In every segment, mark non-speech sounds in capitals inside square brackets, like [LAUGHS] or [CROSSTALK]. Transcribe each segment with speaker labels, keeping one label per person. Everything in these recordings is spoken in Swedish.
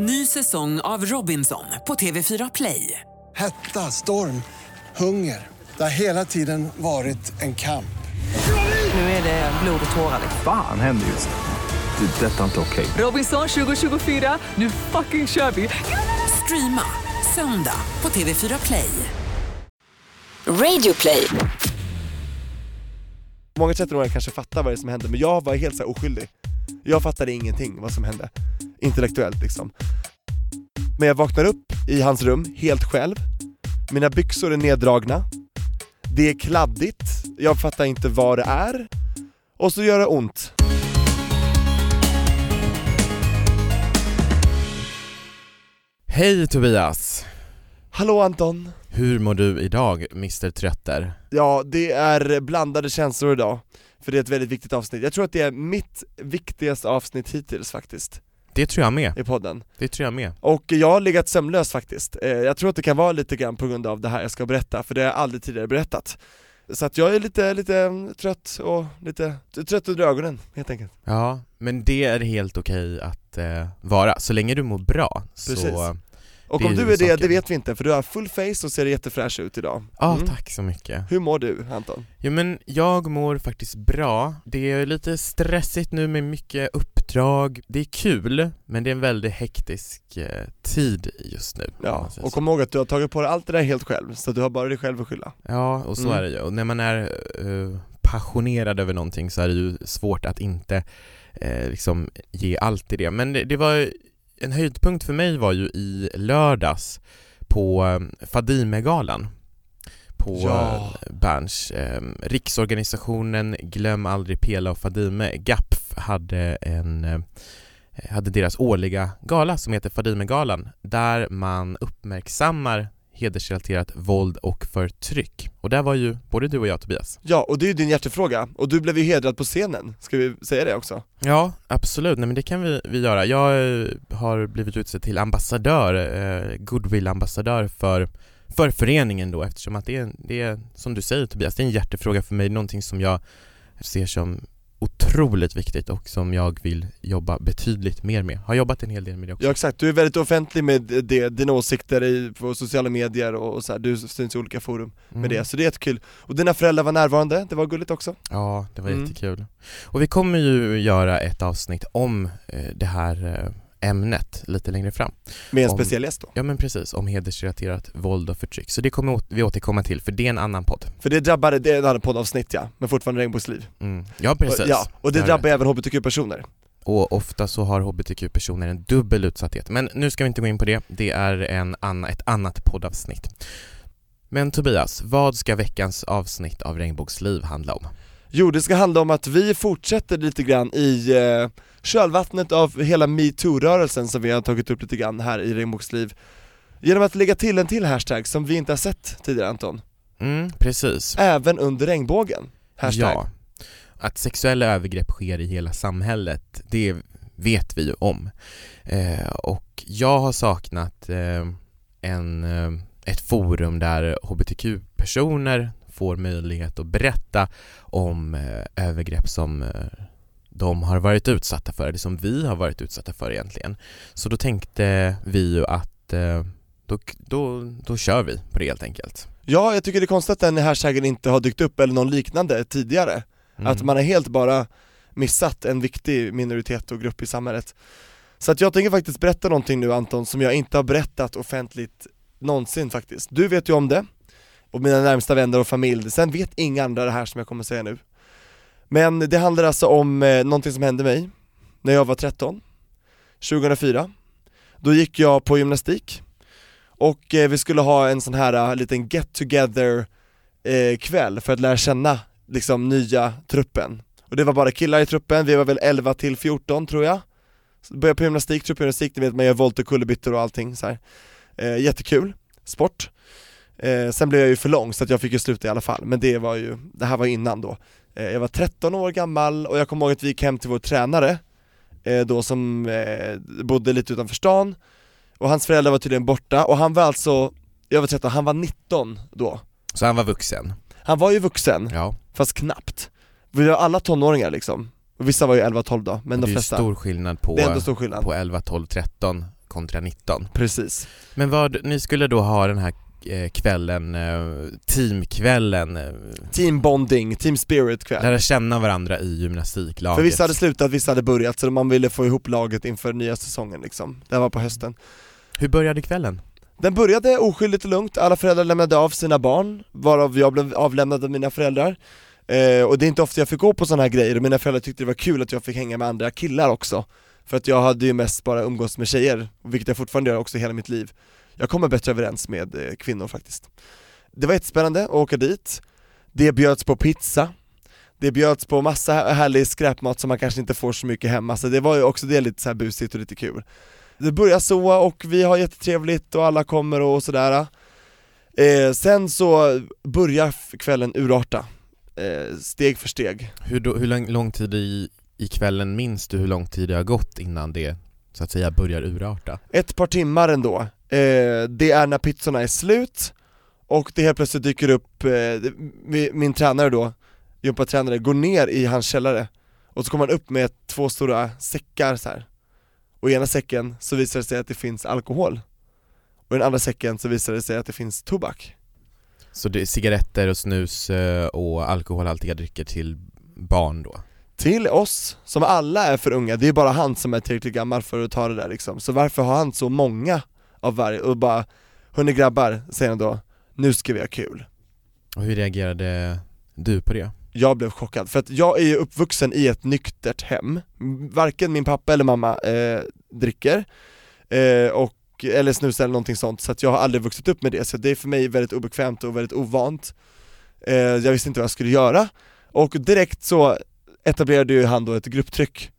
Speaker 1: Ny säsong av Robinson på TV4 Play.
Speaker 2: Hetta, storm, hunger. Det har hela tiden varit en kamp.
Speaker 1: Nu är det blod och tårar. liksom.
Speaker 3: Fan händer just nu. Det. är Detta är inte okej.
Speaker 1: Robinson 2024, nu fucking kör vi! Streama söndag på TV4 Play.
Speaker 4: Radio play.
Speaker 5: Många 13-åringar kanske fattar vad det är som hände, men jag var helt så här oskyldig. Jag fattade ingenting vad som hände, intellektuellt liksom. Men jag vaknar upp i hans rum, helt själv. Mina byxor är neddragna. Det är kladdigt, jag fattar inte vad det är. Och så gör det ont.
Speaker 6: Hej Tobias!
Speaker 5: Hallå Anton!
Speaker 6: Hur mår du idag, Mr Trötter?
Speaker 5: Ja, det är blandade känslor idag. För det är ett väldigt viktigt avsnitt. Jag tror att det är mitt viktigaste avsnitt hittills faktiskt,
Speaker 6: Det tror jag med,
Speaker 5: i podden.
Speaker 6: det tror jag med.
Speaker 5: Och jag har legat sömnlös faktiskt. Eh, Jag tror att det kan vara lite grann på grund av det här jag ska berätta, för det har jag aldrig tidigare berättat. Så att jag är lite, lite mm, trött och lite trött under ögonen helt enkelt.
Speaker 6: Ja, men det är helt okej att eh, vara, så länge du mår bra
Speaker 5: Precis.
Speaker 6: så,
Speaker 5: Och om du är det, det vet vi inte, för du har full face och ser jättefräsch ut idag.
Speaker 6: ja
Speaker 5: Mm.
Speaker 6: tack så mycket.
Speaker 5: Hur mår du Anton?
Speaker 6: Jo men jag mår faktiskt bra, det är lite stressigt nu med mycket uppdrag, det är kul, men det är en väldigt hektisk eh, tid just nu.
Speaker 5: Ja, och kom ihåg att du har tagit på dig allt det där helt själv, så du har bara dig själv att skylla.
Speaker 6: Ja, och så
Speaker 5: Mm.
Speaker 6: är det ju. Och när man är eh, passionerad över någonting så är det ju svårt att inte eh, liksom ge allt i det. Men det, det var en höjdpunkt för mig var ju i lördags på eh, Fadimegalan på
Speaker 5: Ja.
Speaker 6: eh, Berns. Eh, riksorganisationen Glöm aldrig Pela och Fadime, GAPF, hade en hade deras årliga gala som heter Fadimegalan där man uppmärksammar hedersrelaterat våld och förtryck. Och där var ju både du och jag Tobias.
Speaker 5: Ja, och det är ju din hjärtefråga, och du blev ju hedrad på scenen, ska vi säga det också?
Speaker 6: Ja, absolut. Nej men det kan vi, vi göra. Jag eh, har blivit utsedd till ambassadör, eh, goodwill-ambassadör för, för föreningen då eftersom att det är, det är, som du säger Tobias, det är en hjärtefråga för mig, någonting som jag ser som otroligt viktigt och som jag vill jobba betydligt mer med. Har jobbat en hel del med det också.
Speaker 5: Ja exakt, du är väldigt offentlig med det, dina åsikter i, på sociala medier och, så här. du syns i olika forum med
Speaker 6: Mm.
Speaker 5: det, så det är jättekul. Och dina föräldrar var närvarande, det var gulligt också.
Speaker 6: Ja, det var
Speaker 5: Mm.
Speaker 6: jättekul. Och vi kommer ju göra ett avsnitt om eh, det här eh, ämnet lite längre fram.
Speaker 5: Med en
Speaker 6: Om-
Speaker 5: speciell gäst då.
Speaker 6: Ja men precis, om hedersrelaterat våld och förtryck. Så det kommer vi återkomma till, för det är en annan podd.
Speaker 5: För det drabbar, det är ett annat poddavsnitt ja, men fortfarande regnbågsliv.
Speaker 6: Mm. Ja precis.
Speaker 5: Och, ja, och det
Speaker 6: är
Speaker 5: drabbar även HBTQ-personer.
Speaker 6: Och ofta så har hbtq-personer en dubbel utsatthet. Men nu ska vi inte gå in på det, det är en anna, ett annat poddavsnitt. Men Tobias, vad ska veckans avsnitt av Regnbågsliv handla om?
Speaker 5: Jo, det ska handla om att vi fortsätter lite grann i eh, kölvattnet av hela metoo-rörelsen som vi har tagit upp lite grann här i Regnbågsliv Genom att lägga till en till hashtag som vi inte har sett tidigare Anton,
Speaker 6: Mm, precis.
Speaker 5: även under regnbågen, hashtag
Speaker 6: Ja. Att sexuella övergrepp sker i hela samhället, det vet vi ju om. Eh, och jag har saknat eh, en, eh, ett forum där hbtq-personer får möjlighet att berätta om eh, övergrepp som eh, de har varit utsatta för, eller som vi har varit utsatta för egentligen. Så då tänkte vi ju att eh, då, då, då kör vi på det helt enkelt.
Speaker 5: Ja, jag tycker det är konstigt att den hashtaggen inte har dykt upp eller någon liknande tidigare
Speaker 6: Mm.
Speaker 5: Att man har helt bara missat en viktig minoritet och grupp i samhället Så att jag tänker faktiskt berätta någonting nu Anton som jag inte har berättat offentligt någonsin faktiskt Du vet ju om det, och mina närmsta vänner och familj, sen vet inga andra det här som jag kommer säga nu. Men det handlar alltså om eh, någonting som hände mig när jag var 13, 2004 Då gick jag på gymnastik och eh, vi skulle ha en sån här uh, liten get together eh, kväll för att lära känna liksom nya truppen. Och det var bara killar i truppen, vi var väl 11 till 14 tror jag. Så Började på gymnastik, truppgymnastik, ni vet man gör volter, kullerbyttor och allting så här. Eh, Jättekul, sport eh, Sen blev jag ju för lång så att jag fick ju sluta i alla fall, men det var ju, det här var innan då eh, Jag var 13 år gammal och jag kommer ihåg att vi gick hem till vår tränare eh, Då som eh, bodde lite utanför stan Och hans föräldrar var tydligen borta och han var alltså, jag var 13, han var 19 då
Speaker 6: Så han var vuxen?
Speaker 5: Han var ju vuxen,
Speaker 6: Ja.
Speaker 5: fast knappt Vi var alla tonåringar liksom, och vissa var ju 11-12 då, men
Speaker 6: det
Speaker 5: de
Speaker 6: är ju
Speaker 5: flesta
Speaker 6: stor skillnad på,
Speaker 5: Det är ändå stor skillnad
Speaker 6: på 11, 12, 13 kontra 19.
Speaker 5: Precis.
Speaker 6: Men vad, ni skulle då ha den här kvällen, eh, teamkvällen, eh,
Speaker 5: Team bonding, team spirit kväll.
Speaker 6: lära känna varandra i gymnastiklaget.
Speaker 5: För vissa hade slutat, vissa hade börjat, så man ville få ihop laget inför nya säsongen liksom. Det var på hösten.
Speaker 6: Hur började kvällen?
Speaker 5: Den började oskyldigt och lugnt, alla föräldrar lämnade av sina barn, varav jag blev avlämnad av mina föräldrar. Eh, och det är inte ofta jag fick gå på sådana här grejer, och mina föräldrar tyckte det var kul att jag fick hänga med andra killar också. För att jag hade ju mest bara umgås med tjejer, vilket jag fortfarande gör också hela mitt liv. Jag kommer bättre överens med eh, kvinnor faktiskt. Det var jättespännande att åka dit, det bjöds på pizza, det bjöds på massa härlig skräpmat som man kanske inte får så mycket hemma, så det var ju också det lite så här busigt och lite kul. Det börjar så och vi har jättetrevligt och alla kommer och sådär. Eh, sen så börjar kvällen urarta, eh, steg för steg.
Speaker 6: Hur, då, hur lång, lång tid i, i kvällen minns du hur lång tid det har gått innan det så att säga börjar urarta?
Speaker 5: Ett par timmar ändå, eh, det är när pizzorna är slut och det helt plötsligt dyker upp, eh, min tränare då, gympatränare, går ner i hans källare och så kommer han upp med två stora säckar så här. och i ena säcken så visar det sig att det finns alkohol och i den andra säcken så visar det sig att det finns tobak.
Speaker 6: Så det är cigaretter och snus eh, och alkoholhaltiga drycker till barn då?
Speaker 5: Till oss, som alla är för unga, det är bara han som är tillräckligt gammal för att ta det där liksom, så varför har han så många av varje, och bara Hörni grabbar, säger han då, nu ska vi ha kul.
Speaker 6: Och hur reagerade du på det?
Speaker 5: Jag blev chockad, för att jag är ju uppvuxen i ett nyktert hem. Varken min pappa eller mamma eh, dricker, eh, och, eller snusar eller någonting sånt, så att jag har aldrig vuxit upp med det, så det är för mig väldigt obekvämt och väldigt ovant. Eh, Jag visste inte vad jag skulle göra, och direkt så etablerade ju han då ett grupptryck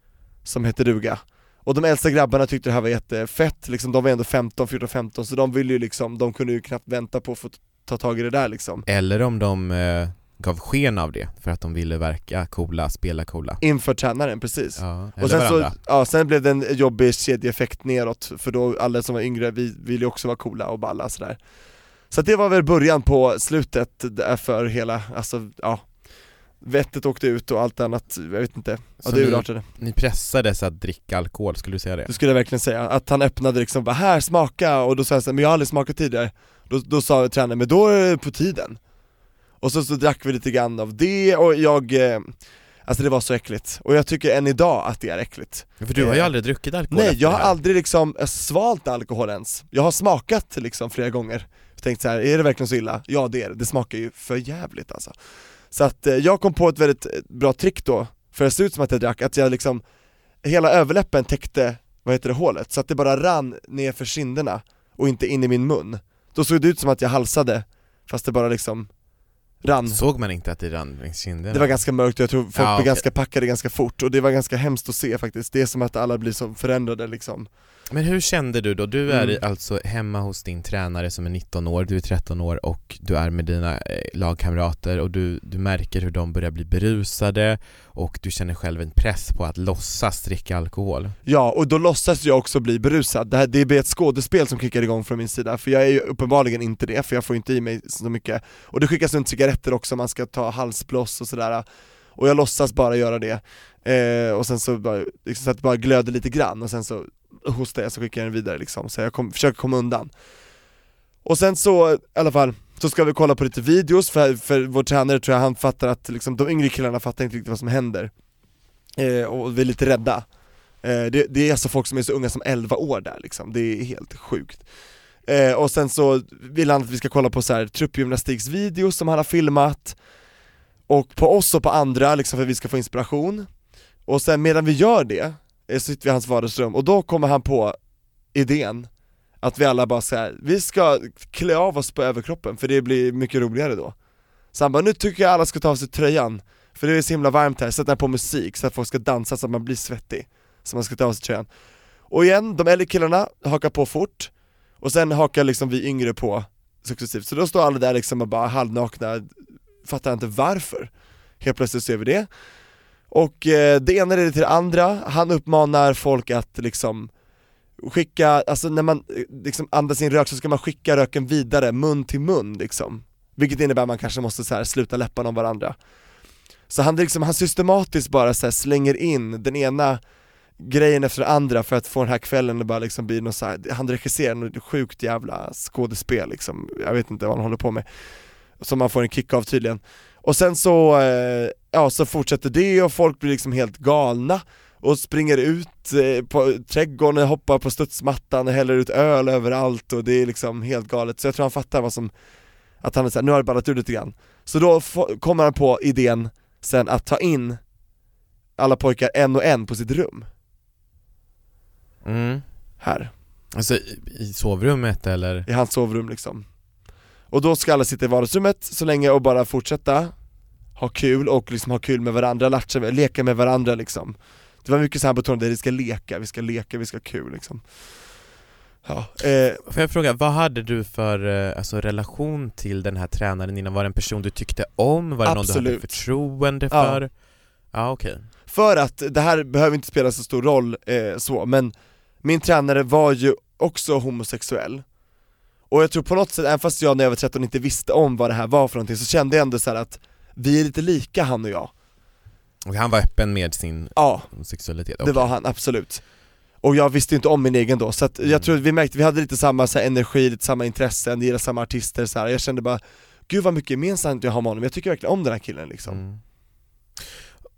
Speaker 5: som heter duga och de äldsta grabbarna tyckte det här var jättefett, liksom, de var ändå 15, 14, 15 så de ville ju liksom, de kunde ju knappt vänta på att få ta tag i det där liksom
Speaker 6: Eller om de eh, gav sken av det för att de ville verka coola, spela coola?
Speaker 5: Inför tränaren, precis
Speaker 6: Ja, eller
Speaker 5: Och sen
Speaker 6: varandra?
Speaker 5: så, ja, sen blev det en jobbig kedjeeffekt neråt, för då alla som var yngre, vi ville ju också vara coola och balla sådär Så det var väl början på slutet för hela, alltså ja Vettet åkte ut och allt annat, jag vet inte, ja det
Speaker 6: ni-
Speaker 5: urartade.
Speaker 6: Ni pressades att dricka alkohol, skulle du säga det?
Speaker 5: Det skulle jag verkligen säga, att han öppnade liksom bara 'här, smaka' och då sa jag så här, men jag har aldrig smakat tidigare. Då, då sa tränaren, men då är det på tiden. Och så, så drack vi lite grann av det och jag, eh, alltså det var så äckligt, och jag tycker än idag att det är äckligt.
Speaker 6: För du har ju
Speaker 5: Eh,
Speaker 6: aldrig druckit alkohol
Speaker 5: Nej, jag har aldrig liksom eh, svalt alkohol ens. Jag har smakat liksom flera gånger. Jag tänkte så här, är det verkligen så illa? Ja det är det, det smakar ju för jävligt alltså Så att eh, jag kom på ett väldigt eh, bra trick då, för det ser ut som att jag drack, att jag liksom Hela överläppen täckte, vad heter det, hålet, så att det bara rann ner för kinderna och inte in i min mun Då såg det ut som att jag halsade, fast det bara liksom rann
Speaker 6: Såg man inte att det rann längs kinderna?
Speaker 5: det var ganska mörkt och jag tror folk
Speaker 6: Ja,
Speaker 5: blev
Speaker 6: okej.
Speaker 5: ganska packade ganska fort och det var ganska hemskt att se faktiskt, det är som att alla blir så förändrade liksom
Speaker 6: Men hur kände du då? Du är
Speaker 5: Mm.
Speaker 6: alltså hemma hos din tränare som är 19 år, du är 13 år och du är med dina eh, lagkamrater och du, du märker hur de börjar bli berusade och du känner själv en press på att låtsas dricka alkohol.
Speaker 5: Ja, och då låtsas jag också bli berusad. Det, här, det blir ett skådespel som kickar igång från min sida, för jag är ju uppenbarligen inte det, för jag får inte i mig så mycket. Och det skickas runt cigaretter också, man ska ta halsbloss och sådär. Och jag låtsas bara göra det. Eh, och sen så bara, liksom, så att det bara glöder lite grann, och sen så hos jag så skickar jag den vidare liksom, så jag kom, försöker komma undan. Och sen så, i alla fall, så ska vi kolla på lite videos, för, för vår tränare tror jag han fattar att liksom, de yngre killarna fattar inte riktigt vad som händer. Eh, och vi är lite rädda. Eh, det, det är alltså folk som är så unga som 11 år där liksom, det är helt sjukt. Eh, och sen så vill han att vi ska kolla på så här truppgymnastiksvideos som han har filmat, och på oss och på andra liksom för att vi ska få inspiration. Och sen medan vi gör det, Eh, sitter vi i hans vardagsrum, och då kommer han på idén att vi alla bara säger vi ska klä av oss på överkroppen för det blir mycket roligare då. Så han bara, nu tycker jag alla ska ta av sig tröjan, för det är så himla varmt här, sätta på musik så att folk ska dansa så att man blir svettig. Så man ska ta av sig tröjan. Och igen, de äldre killarna hakar på fort, och sen hakar liksom vi yngre på successivt. Så då står alla där liksom och bara halvnakna, fattar inte varför. Helt plötsligt ser vi det. Och eh, det ena leder till det andra, han uppmanar folk att liksom skicka, alltså när man eh, liksom andas in rök så ska man skicka röken vidare, mun till mun liksom. Vilket innebär att man kanske måste så här sluta läpparna om varandra. Så han, liksom, han systematiskt bara så här slänger in den ena grejen efter den andra för att få den här kvällen att bara liksom bli något så här, han regisserar något sjukt jävla skådespel liksom, jag vet inte vad han håller på med Som man får en kick av tydligen Och sen så, eh, ja så fortsätter det och folk blir liksom helt galna och springer ut eh, på trädgården, hoppar på studsmattan och häller ut öl överallt och det är liksom helt galet, så jag tror han fattar vad som Att han är såhär, nu har det ballat ur lite grann. Så då kommer han på idén sen att ta in alla pojkar en och en på sitt rum.
Speaker 6: Mm.
Speaker 5: här,
Speaker 6: Alltså i sovrummet eller?
Speaker 5: i hans sovrum liksom. Och då ska alla sitta i vardagsrummet så länge och bara fortsätta ha kul och liksom ha kul med varandra, latcha, leka med varandra liksom Det var mycket så här betonade, vi ska leka, vi ska leka, vi ska ha kul liksom Ja, eh,
Speaker 6: Får jag fråga, vad hade du för eh, alltså, relation till den här tränaren innan? Var det en person du tyckte om? Var det någon du hade
Speaker 5: Absolut.
Speaker 6: förtroende
Speaker 5: Ja.
Speaker 6: för? Ja, okej.
Speaker 5: För att det här behöver inte spela så stor roll eh, så, men min tränare var ju också homosexuell Och jag tror på något sätt, även fast jag när jag var 13 inte visste om vad det här var för någonting, så kände jag ändå så här att vi är lite lika han och jag
Speaker 6: Och han var öppen med sin
Speaker 5: Ja,
Speaker 6: sexualitet?
Speaker 5: det
Speaker 6: okej.
Speaker 5: var han absolut Och jag visste inte om min egen då, så att
Speaker 6: Mm.
Speaker 5: jag tror att vi märkte, vi hade lite samma så här, energi, lite samma intressen, gillade samma artister så här. jag kände bara Gud vad mycket gemensamt jag har med honom, jag tycker verkligen om den här killen liksom
Speaker 6: Mm.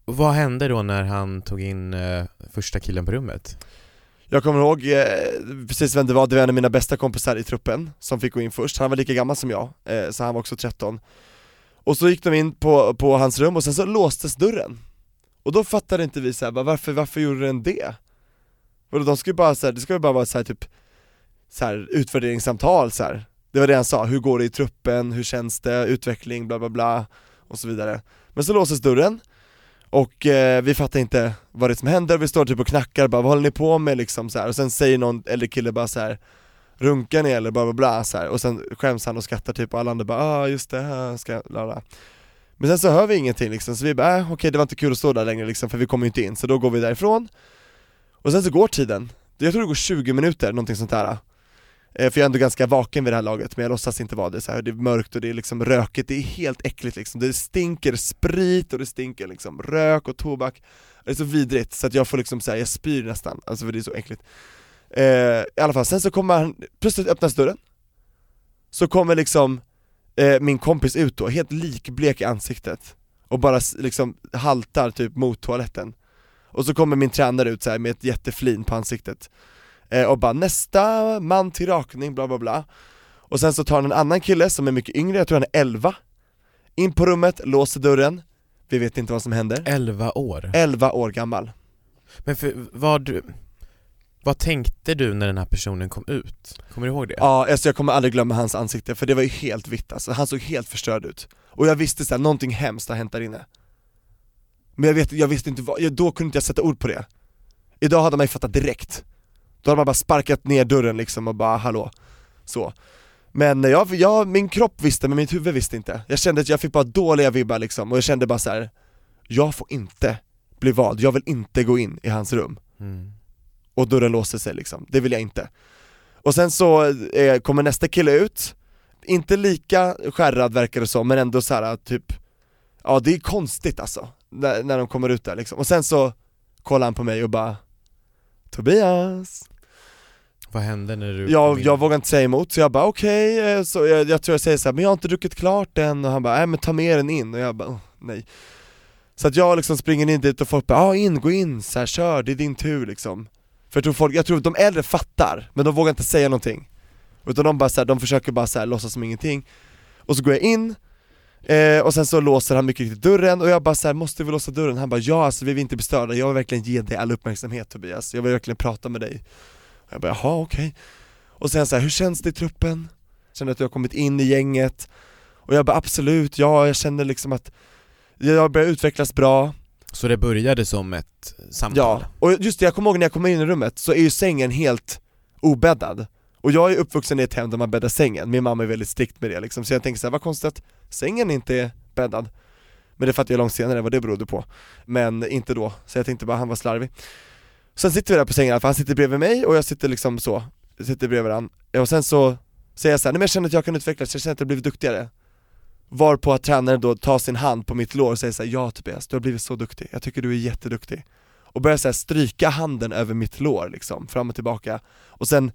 Speaker 6: Vad hände då när han tog in eh, första killen på rummet?
Speaker 5: Jag kommer ihåg eh, precis vem det var, det var en av mina bästa kompisar i truppen som fick gå in först, han var lika gammal som jag, eh, så han var också 13 och så gick de in på, på hans rum och sen så låstes dörren Och då fattade inte vi så här, bara, varför, varför gjorde den det? Och de skulle bara så här, det skulle bara vara så här, typ så här, utvärderingssamtal så här. Det var det han sa, hur går det i truppen, hur känns det, utveckling, bla bla bla och så vidare Men så låses dörren och eh, vi fattar inte vad det är som händer, vi står typ och knackar bara, vad håller ni på med liksom så här. och sen säger någon äldre kille bara så här Runkar ni eller bla bla bla så här. och sen skäms han och skrattar typ och alla andra bara ah just det, här ska jag, bla bla. Men sen så hör vi ingenting liksom, så vi bara äh, okej det var inte kul att stå där längre liksom, för vi kommer ju inte in, så då går vi därifrån. Och sen så går tiden, jag tror det går 20 minuter, någonting sånt där. Eh, för jag är ändå ganska vaken vid det här laget, men jag låtsas inte vara det så här. det är mörkt och det är liksom rökigt, det är helt äckligt liksom. Det stinker sprit och det stinker liksom rök och tobak. Det är så vidrigt så att jag får liksom säga jag spyr nästan, alltså för det är så äckligt eh, I alla fall, sen så kommer han, plötsligt öppnas dörren. Så kommer liksom eh, min kompis ut då, helt likblek i ansiktet. Och bara liksom haltar typ mot toaletten. Och så kommer min tränare ut så här med ett jätteflin på ansiktet. Eh, och bara nästa man till rakning, bla bla bla. Och sen så tar han en annan kille som är mycket yngre, jag tror han är 11 In på rummet, låser dörren, vi vet inte vad som händer.
Speaker 6: 11 år?
Speaker 5: 11 år gammal.
Speaker 6: Men för, vad du, vad tänkte du när den här personen kom ut? Kommer du ihåg det?
Speaker 5: Ja, alltså jag kommer aldrig glömma hans ansikte för det var ju helt vitt alltså, han såg helt förstörd ut. Och jag visste såhär, någonting hemskt har hänt där inne. Men jag, vet, jag visste inte vad, jag, då kunde inte jag sätta ord på det. Idag hade man ju fattat direkt. Då hade man bara sparkat ner dörren liksom och bara hallå, så. Men jag, jag, min kropp visste men mitt huvud visste inte. Jag kände att jag fick bara dåliga vibbar liksom och jag kände bara så här. Jag får inte bli vald, jag vill inte gå in i hans rum.
Speaker 6: Mm.
Speaker 5: Och dörren låser sig liksom, det vill jag inte. Och sen så eh, kommer nästa kille ut, inte lika skärrad verkar det som, men ändå så här typ Ja det är konstigt alltså, när, när de kommer ut där liksom, och sen så kollar han på mig och bara Tobias.
Speaker 6: Vad hände när du
Speaker 5: jag, jag vågar inte säga emot, så jag bara okej, eh, så jag, jag tror jag säger så här, men jag har inte druckit klart än, och han bara nej men ta med den in, och jag bara "Åh, nej. Så att jag liksom springer in dit och folk bara ja in, gå in, så här, kör, det är din tur liksom för jag tror folk, jag tror att de äldre fattar, men de vågar inte säga någonting. Utan de bara så här, de försöker bara så här, låtsas som ingenting. Och så går jag in, eh, och sen så låser han mycket riktigt dörren och jag bara så här, måste vi låsa dörren? Han bara ja alltså vi vill inte bli störda, jag vill verkligen ge dig all uppmärksamhet Tobias, jag vill verkligen prata med dig. Och Jag bara jaha okej. Och sen så här, hur känns det i truppen? Känner att jag har kommit in i gänget? Och jag bara absolut, ja jag känner liksom att jag börjar utvecklas bra.
Speaker 6: Så det började som ett samtal?
Speaker 5: Ja, och just det, jag kommer ihåg när jag kom in i rummet så är ju sängen helt obäddad. Och jag är uppvuxen i ett hem där man bäddar sängen, min mamma är väldigt strikt med det liksom. Så jag tänker såhär, vad konstigt att sängen inte är bäddad. Men det fattade jag långt senare vad det berodde på. Men inte då, så jag tänkte bara han var slarvig. Sen sitter vi där på sängen, för han sitter bredvid mig och jag sitter liksom så, jag sitter bredvid varandra. Och sen så säger jag såhär, nej men jag känner att jag kan utvecklas, jag känner att jag har blivit duktigare. Varpå att tränaren då tar sin hand på mitt lår och säger så här, ja Tobias, du har blivit så duktig, jag tycker du är jätteduktig. Och börjar så här stryka handen över mitt lår liksom, fram och tillbaka. Och sen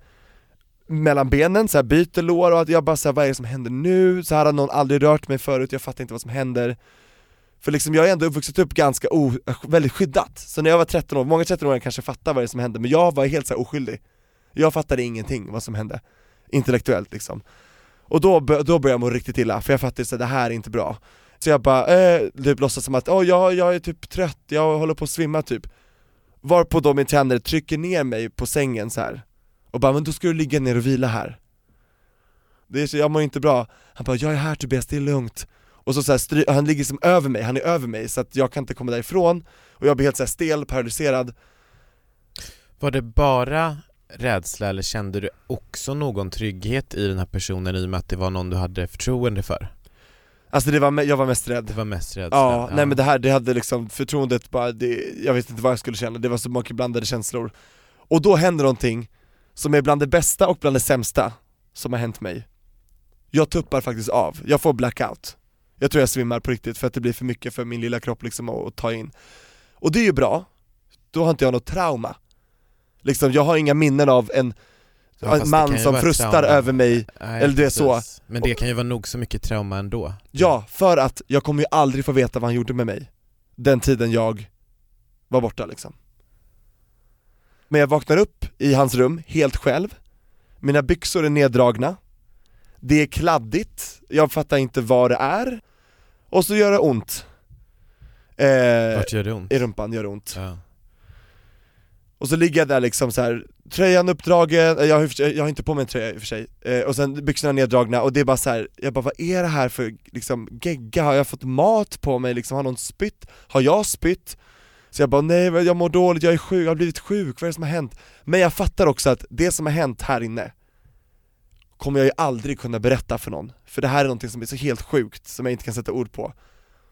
Speaker 5: mellan benen, så här byter lår och att jag bara såhär, vad är det som händer nu? Så här har någon aldrig rört mig förut, jag fattar inte vad som händer. För liksom jag har ändå vuxit upp ganska o, väldigt skyddat, så när jag var 13 år, många 13-åringar kanske fattar vad det är som hände, men jag var helt så här oskyldig. Jag fattade ingenting vad som hände, intellektuellt liksom. Och då, då började jag må riktigt illa, för jag fattade att det här är inte bra. Så jag bara, eh, typ låtsas som att, oh, jag, jag är typ trött, jag håller på att svimma typ. Varpå då min tränare trycker ner mig på sängen så här. Och bara 'men då ska du ligga ner och vila här' Det är så, jag mår inte bra, han bara 'jag är här Tobias, det är lugnt' Och så, så här, stry- han ligger som över mig, han är över mig så att jag kan inte komma därifrån. Och jag blir helt så här stel, paralyserad.
Speaker 6: Var det bara rädsla eller kände du också någon trygghet i den här personen i och med att det var någon du hade förtroende för?
Speaker 5: Alltså det var, jag var mest rädd.
Speaker 6: Det var mest rädsla?
Speaker 5: Ja, nej men det här, det hade liksom, förtroendet bara, det, jag vet inte vad jag skulle känna, det var så många blandade känslor. Och då händer någonting som är bland det bästa och bland det sämsta som har hänt mig. Jag tuppar faktiskt av, jag får blackout. Jag tror jag svimmar på riktigt för att det blir för mycket för min lilla kropp liksom att, att ta in. Och det är ju bra, då har inte jag något trauma Liksom, jag har inga minnen av en,
Speaker 6: Ja,
Speaker 5: en man som frustar
Speaker 6: trauma.
Speaker 5: över mig
Speaker 6: Nej,
Speaker 5: eller det är så.
Speaker 6: Men det kan ju vara nog så mycket trauma ändå.
Speaker 5: Ja, för att jag kommer ju aldrig få veta vad han gjorde med mig. Den tiden jag var borta liksom. Men jag vaknar upp i hans rum, helt själv. Mina byxor är neddragna. Det är kladdigt, jag fattar inte vad det är. Och så gör det ont. Eh,
Speaker 6: Vart gör det ont?
Speaker 5: I rumpan gör det ont.
Speaker 6: Ja.
Speaker 5: Och så ligger jag där liksom så här, tröjan uppdragen, eh, jag har, jag har inte på mig en tröja i och för sig, eh, och sen byxorna neddragna och det är bara så här, jag bara vad är det här för liksom gegga? Har jag fått mat på mig liksom? Har någon spytt? Har jag spytt? Så jag bara nej jag mår dåligt, jag är sjuk, jag har blivit sjuk, vad är det som har hänt? Men jag fattar också att det som har hänt här inne kommer jag ju aldrig kunna berätta för någon, för det här är någonting som är så helt sjukt som jag inte kan sätta ord på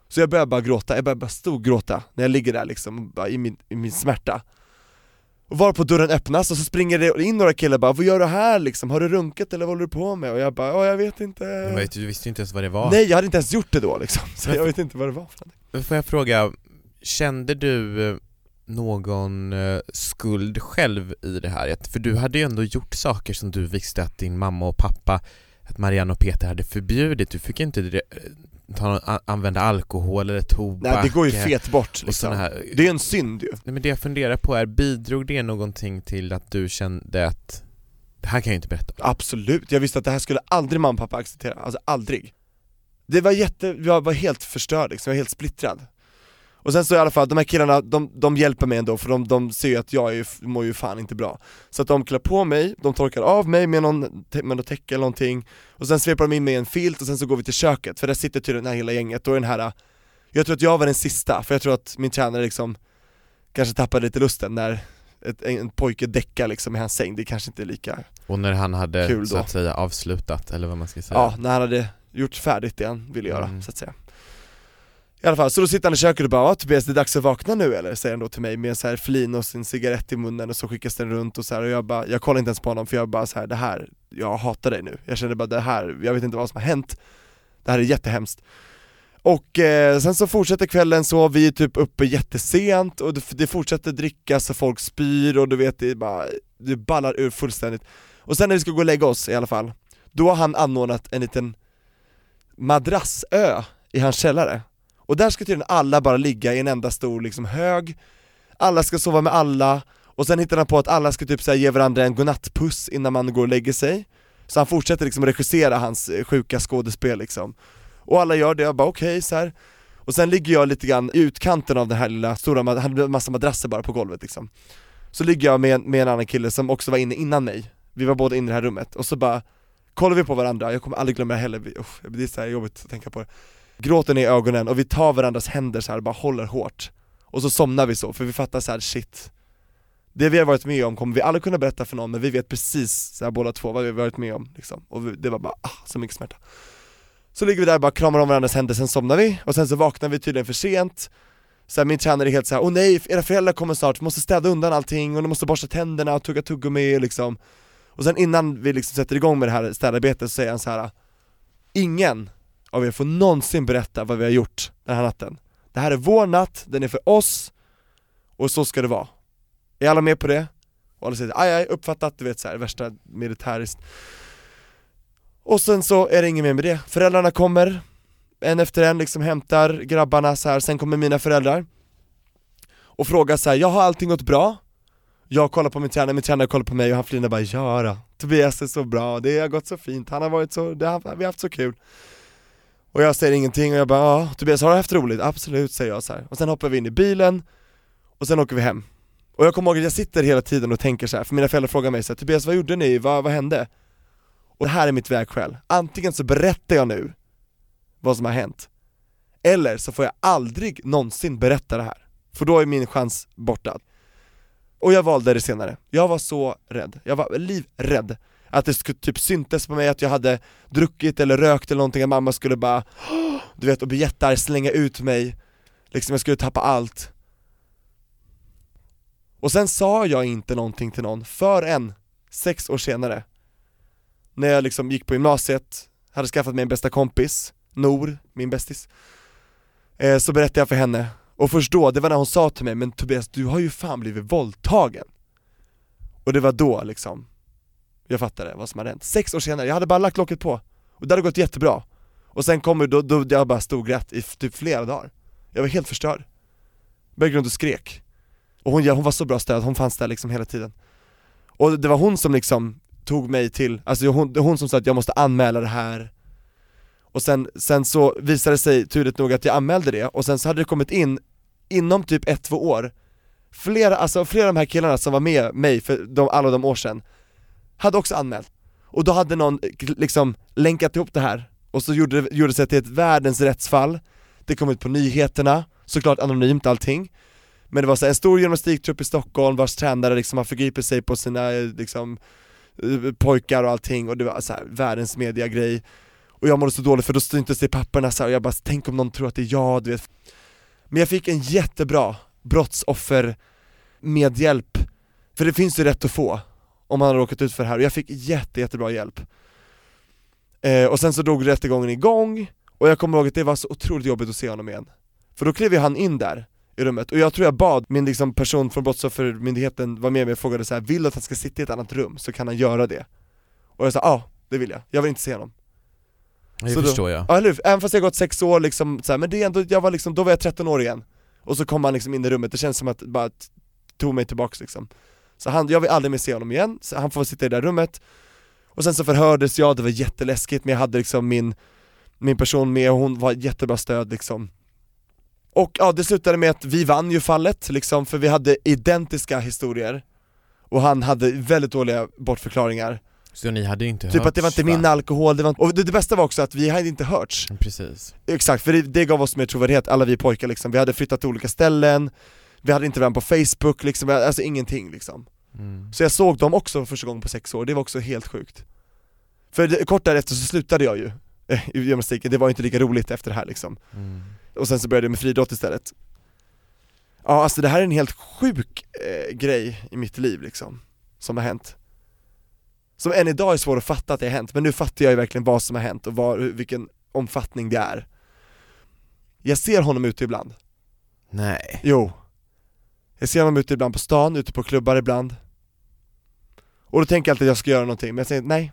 Speaker 5: Så jag börjar bara gråta, jag börjar bara storgråta när jag ligger där liksom, bara i min, i min smärta och var på dörren öppnas och så springer det in några killar bara 'Vad gör du här liksom? Har du runkat eller vad håller du på med?' Och jag bara 'Ja jag vet inte'
Speaker 6: Men vet du, visste ju inte ens vad det var
Speaker 5: Nej jag hade inte ens gjort det då liksom, [LAUGHS] så
Speaker 6: Men-
Speaker 5: jag vet inte vad det var för.
Speaker 6: Får jag fråga, kände du eh, någon eh, skuld själv i det här? För du hade ju ändå gjort saker som du visste att din mamma och pappa, att Marianne och Peter hade förbjudit. Du fick inte eh, ta, använda alkohol eller tobak.
Speaker 5: Nej det går ju fet bort liksom.
Speaker 6: här.
Speaker 5: Det är en synd ju
Speaker 6: Nej, men det jag funderar på är, bidrog det någonting till att du kände att det här kan jag inte berätta om?
Speaker 5: Absolut, jag visste att det här skulle aldrig mamma och pappa acceptera, alltså aldrig Det var jätte, jag var helt förstörd liksom, jag var helt splittrad Och sen så i alla fall, de här killarna, de, de hjälper mig ändå för de, de ser ju att jag är, ju- mår ju fan inte bra Så att de klär på mig, de torkar av mig med, någon, med något täcke eller någonting Och sen sveper de in mig i en filt och sen så går vi till köket, för där sitter tydligen det här hela gänget och den här Jag tror att jag var den sista, för jag tror att min tränare liksom Kanske tappade lite lusten när ett, en pojke däckar liksom i hans säng, det kanske inte är lika
Speaker 6: Och när han hade så
Speaker 5: då.
Speaker 6: att säga avslutat, eller vad man ska säga?
Speaker 5: Ja, när han hade gjort färdigt det han ville göra,
Speaker 6: Mm.
Speaker 5: så att säga i alla fall, så då sitter han i köket och bara ah, Tobias det är dags att vakna nu eller?' säger han då till mig med så här flin och sin cigarett i munnen och så skickas den runt och så här, och jag bara, jag kollar inte ens på honom för jag bara så här, det här, jag hatar dig nu. Jag känner bara det här, jag vet inte vad som har hänt. Det här är jättehemskt. Och eh, sen så fortsätter kvällen så, vi är typ uppe jättesent och det, det fortsätter drickas och folk spyr och du vet det bara, det ballar ur fullständigt. Och sen när vi ska gå och lägga oss i alla fall, då har han anordnat en liten madrassö i hans källare. Och där ska tydligen alla bara ligga i en enda stor liksom hög. Alla ska sova med alla, och sen hittar han på att alla ska typ så ge varandra en godnattpuss innan man går och lägger sig. Så han fortsätter liksom regissera hans eh, sjuka skådespel liksom. Och alla gör det, jag bara okej så här. Och sen ligger jag lite grann i utkanten av den här lilla stora, han hade massa madrasser bara på golvet liksom. Så ligger jag med, en- med en annan kille som också var inne innan mig. Vi var båda inne i det här rummet, och så bara kollar vi på varandra, jag kommer aldrig glömma det heller, usch, det är så här jobbigt att tänka på det. Gråten i ögonen och vi tar varandras händer så här och bara håller hårt. Och så somnar vi så, för vi fattar så här: shit. Det vi har varit med om kommer vi aldrig kunna berätta för någon, men vi vet precis så här, båda två vad vi har varit med om liksom. Och vi, det var bara, ah, så mycket smärta. Så ligger vi där och bara kramar om varandras händer, sen somnar vi, och sen så vaknar vi tydligen för sent. Så här, min tränare är helt såhär, åh nej, era föräldrar kommer snart, vi måste städa undan allting och ni måste borsta tänderna och tugga tuggummi liksom. Och sen innan vi liksom sätter igång med det här städarbetet så säger han så här. Ingen av er får någonsin berätta vad vi har gjort den här natten Det här är vår natt, den är för oss och så ska det vara. Är alla med på det? Och alla säger aj, aj, uppfattat, du vet så här, värsta militäriskt. Och sen så är det inget mer med det. Föräldrarna kommer, en efter en liksom hämtar grabbarna så här. sen kommer mina föräldrar och frågar så här, jag har allting gått bra? Jag kollar på min tränare, min tränare kollar på mig och han flinar bara ja då. Tobias är så bra, det har gått så fint, han har varit så, det har, vi har haft så kul och jag säger ingenting och jag bara ja, Tobias har du haft roligt? Absolut säger jag så här. och sen hoppar vi in i bilen och sen åker vi hem Och jag kommer ihåg att jag sitter hela tiden och tänker så här, för mina föräldrar frågar mig så här, Tobias vad gjorde ni? Vad, vad hände? Och det här är mitt vägskäl, antingen så berättar jag nu vad som har hänt Eller så får jag aldrig någonsin berätta det här, för då är min chans borta Och jag valde det senare, jag var så rädd, jag var livrädd att det skulle typ syntes på mig att jag hade druckit eller rökt eller någonting, att mamma skulle bara [GASPS] Du vet, och bli jättearg, slänga ut mig. Liksom jag skulle tappa allt. Och sen sa jag inte någonting till någon förrän sex år senare. När jag liksom gick på gymnasiet, hade skaffat mig en bästa kompis Nor, min bästis. Eh, Så berättade jag för henne, och först då, det var när hon sa till mig 'Men Tobias, du har ju fan blivit våldtagen' Och det var då liksom. Jag fattade vad som hade hänt, sex år senare, jag hade bara lagt locket på. Och det hade gått jättebra. Och sen kommer då, då jag bara stod rätt i typ flera dagar. Jag var helt förstörd. Började runt och skrek. Och hon, ja, hon var så bra stöd, hon fanns där liksom hela tiden. Och det var hon som liksom tog mig till, alltså hon, det var hon som sa att jag måste anmäla det här. Och sen, sen så visade det sig turligt nog att jag anmälde det, och sen så hade det kommit in, inom typ ett, två år Flera, alltså flera av de här killarna som var med mig för de, alla de år sedan hade också anmält, och då hade någon eh, liksom länkat ihop det här. Och så gjorde det, gjorde det sig till ett världens rättsfall. Det kom ut på nyheterna, såklart anonymt allting. Men det var så här, en stor gymnastiktrupp i Stockholm vars tränare liksom har förgripit sig på sina eh, liksom eh, pojkar och allting. Och det var så här, världens mediagrej. Och jag mådde så dåligt för då syntes det i papperna så här, och jag bara, tänk om någon tror att det är jag, du vet. Men jag fick en jättebra brottsoffer medhjälp, för det finns ju rätt att få om man har råkat ut för det här, och jag fick jätte, jättebra hjälp. Eh, Och sen så drog rättegången igång, och jag kommer ihåg att det var så otroligt jobbigt att se honom igen. För då klev ju han in där i rummet, och jag tror jag bad min liksom person från brottsoffermyndigheten var med mig och frågade så här, vill du att han ska sitta i ett annat rum så kan han göra det? Och jag sa ja, ah, det vill jag, jag vill inte se honom.
Speaker 6: Det
Speaker 5: Så då-
Speaker 6: förstår jag.
Speaker 5: Ja eller? Även fast jag gått sex år liksom, så här, men det är ändå, jag var liksom, då var jag 13 år igen. Och så kom han liksom in i rummet, det känns som att bara tog mig tillbaks liksom Så han, jag vill aldrig mer se honom igen, så han får sitta i det där rummet. Och sen så förhördes jag, det var jätteläskigt men jag hade liksom min, min person med och hon var jättebra stöd liksom. Och ja, det slutade med att vi vann ju fallet liksom, för vi hade identiska historier. Och han hade väldigt dåliga bortförklaringar.
Speaker 6: Så ni hade inte
Speaker 5: Typ att det var
Speaker 6: hörts,
Speaker 5: inte min
Speaker 6: va?
Speaker 5: alkohol, det var, och det, det bästa var också att vi hade inte hörts.
Speaker 6: Precis.
Speaker 5: Exakt, för det, det gav oss mer trovärdighet, alla vi pojkar liksom, vi hade flyttat till olika ställen Vi hade inte varandra på Facebook liksom, alltså ingenting liksom
Speaker 6: Mm.
Speaker 5: Så jag såg dem också för första gången på sex år, det var också helt sjukt. För det, kort därefter så slutade jag ju eh, i gymnastiken, det var inte lika roligt efter det här liksom.
Speaker 6: Mm.
Speaker 5: Och sen så började jag med friidrott istället. Ja alltså det här är en helt sjuk eh, grej i mitt liv liksom, som har hänt. Som än idag är svår att fatta att det har hänt, men nu fattar jag ju verkligen vad som har hänt och vad, hur- vilken omfattning det är. Jag ser honom ute ibland,
Speaker 6: Nej.
Speaker 5: jo. Jag ser honom ute ibland på stan, ute på klubbar ibland Och då tänker jag alltid att jag ska göra någonting, men jag säger nej.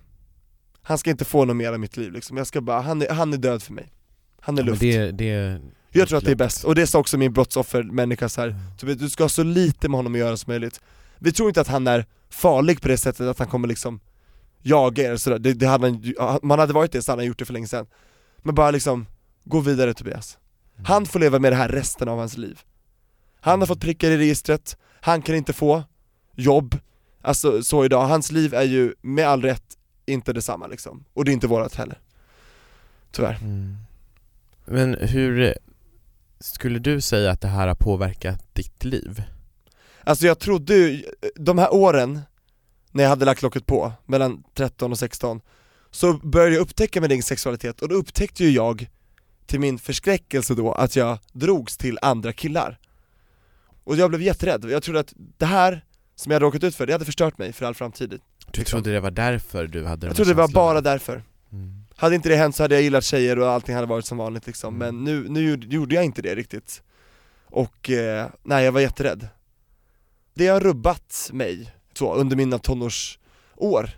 Speaker 5: Han ska inte få något mer av mitt liv liksom, jag ska bara, han är, han är död för mig. Han är
Speaker 6: Ja,
Speaker 5: luft.
Speaker 6: det, det,
Speaker 5: jag tror att det är bäst, och det sa också min brottsoffermänniska så här. Typ, du ska ha så lite med honom att göra som möjligt. Vi tror inte att han är farlig på det sättet att han kommer liksom jaga er sådär, det, det hade om han hade varit det så hade han gjort det för länge sedan. Men bara liksom, gå vidare Tobias. Han får leva med det här resten av hans liv. Han har fått prickar i registret, han kan inte få jobb, alltså så idag, hans liv är ju med all rätt inte detsamma liksom, och det är inte vårat heller. Tyvärr.
Speaker 6: Mm. Men hur eh, skulle du säga att det här har påverkat ditt liv?
Speaker 5: Alltså jag trodde ju, de här åren när jag hade lagt locket på, mellan 13 och 16 Så började jag upptäcka min egen sexualitet. Och då upptäckte ju jag till min förskräckelse då att jag drogs till andra killar. Och jag blev jätterädd, jag trodde att det här som jag hade råkat ut för, det hade förstört mig för all framtid
Speaker 6: Du trodde det var därför du hade de
Speaker 5: Jag trodde det var bara därför
Speaker 6: Mm.
Speaker 5: Hade inte det hänt så hade jag gillat tjejer och allting hade varit som vanligt liksom,
Speaker 6: Mm.
Speaker 5: men nu, nu gjorde- gjorde jag inte det riktigt Och, eh, nej jag var jätterädd det har rubbat mig så under mina tonårsår.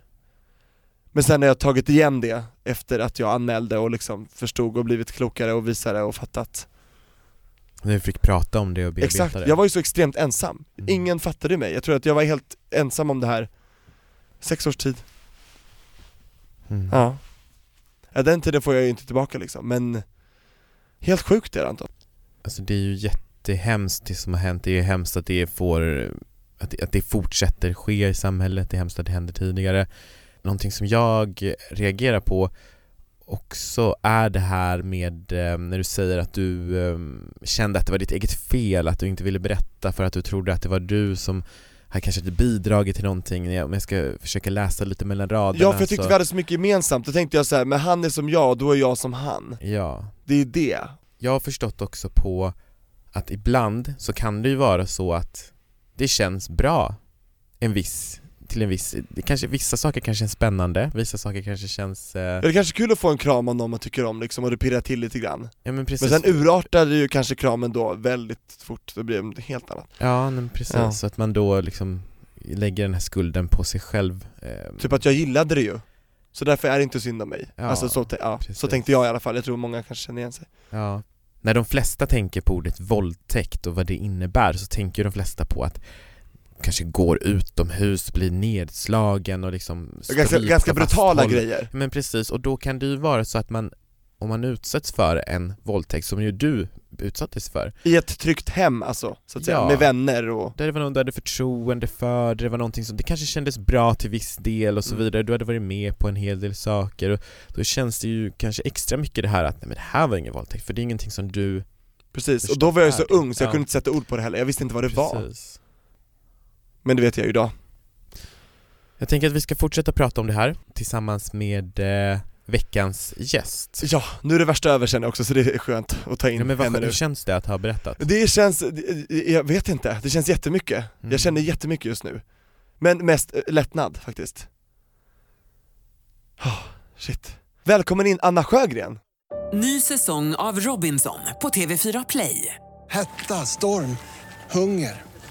Speaker 5: Men sen har jag tagit igen det efter att jag anmälde och liksom förstod och blivit klokare och visare och fattat.
Speaker 6: Du fick prata om det och bearbeta
Speaker 5: Exakt,
Speaker 6: det.
Speaker 5: jag var ju så extremt ensam.
Speaker 6: Mm.
Speaker 5: Ingen fattade mig. Jag tror att jag var helt ensam om det här sex års tid.
Speaker 6: Mm.
Speaker 5: Ja. ja den tiden får jag ju inte tillbaka liksom, men helt sjukt är det Anton.
Speaker 6: Alltså det är ju jättehemskt det som har hänt, det är hemskt att det får att det, att det fortsätter ske i samhället, det är hemskt att det hände tidigare Någonting som jag reagerar på också är det här med eh, när du säger att du eh, kände att det var ditt eget fel, att du inte ville berätta för att du trodde att det var du som har kanske inte bidragit till någonting, om jag ska försöka läsa lite mellan raderna
Speaker 5: Ja för jag tyckte
Speaker 6: så,
Speaker 5: vi hade så mycket gemensamt, då tänkte jag så här, men han är som jag, då är jag som han.
Speaker 6: Ja,
Speaker 5: Det är det.
Speaker 6: Jag har förstått också på att ibland så kan det ju vara så att det känns bra en viss, till en viss, det kanske, vissa saker kanske känns spännande, vissa saker kanske känns, eh,
Speaker 5: Ja, Det är kanske är kul att få en kram av någon man tycker om liksom, och det pirrar till lite grann.
Speaker 6: ja men precis,
Speaker 5: Men sen urartar det ju kanske kramen då väldigt fort, då blir det något helt annat.
Speaker 6: ja men precis,
Speaker 5: Ja.
Speaker 6: så att man då liksom lägger den här skulden på sig själv eh,
Speaker 5: Typ att jag gillade det ju. Så därför är det inte synd om mig.
Speaker 6: Ja,
Speaker 5: alltså så, ja, så tänkte jag i alla fall, jag tror många kanske känner igen sig.
Speaker 6: Ja. När de flesta tänker på ordet våldtäkt och vad det innebär så tänker de flesta på att kanske går utomhus, blir nedslagen och liksom
Speaker 5: Ganska, ganska brutala
Speaker 6: fasthållen.
Speaker 5: grejer.
Speaker 6: Men precis, och då kan det ju vara så att man om man utsätts för en våldtäkt som ju du utsattes för
Speaker 5: I ett tryggt hem alltså, så att säga,
Speaker 6: Ja.
Speaker 5: med vänner och
Speaker 6: Där det var någon du hade förtroende för, där det var någonting som, det kanske kändes bra till viss del och så
Speaker 5: Mm.
Speaker 6: vidare, du hade varit med på en hel del saker och då känns det ju kanske extra mycket det här att nej men det här var ingen våldtäkt för det är ingenting som du
Speaker 5: Precis, och då var jag ju så ung så jag
Speaker 6: Ja.
Speaker 5: kunde inte sätta ord på det heller, jag visste inte vad det var. Men det vet jag ju idag.
Speaker 6: Jag tänker att vi ska fortsätta prata om det här tillsammans med eh, veckans gäst.
Speaker 5: Ja, nu är det värsta över känner jag också så det är skönt att ta in
Speaker 6: Ja, men vad,
Speaker 5: henne
Speaker 6: hur
Speaker 5: nu.
Speaker 6: känns det att ha berättat?
Speaker 5: Det känns, det- jag vet inte, det känns jättemycket.
Speaker 6: Mm.
Speaker 5: Jag känner jättemycket just nu. Men mest eh, lättnad faktiskt. Oh, shit. Välkommen in Anna Sjögren!
Speaker 1: Ny säsong av Robinson på TV4 Play.
Speaker 2: Hetta, storm, hunger.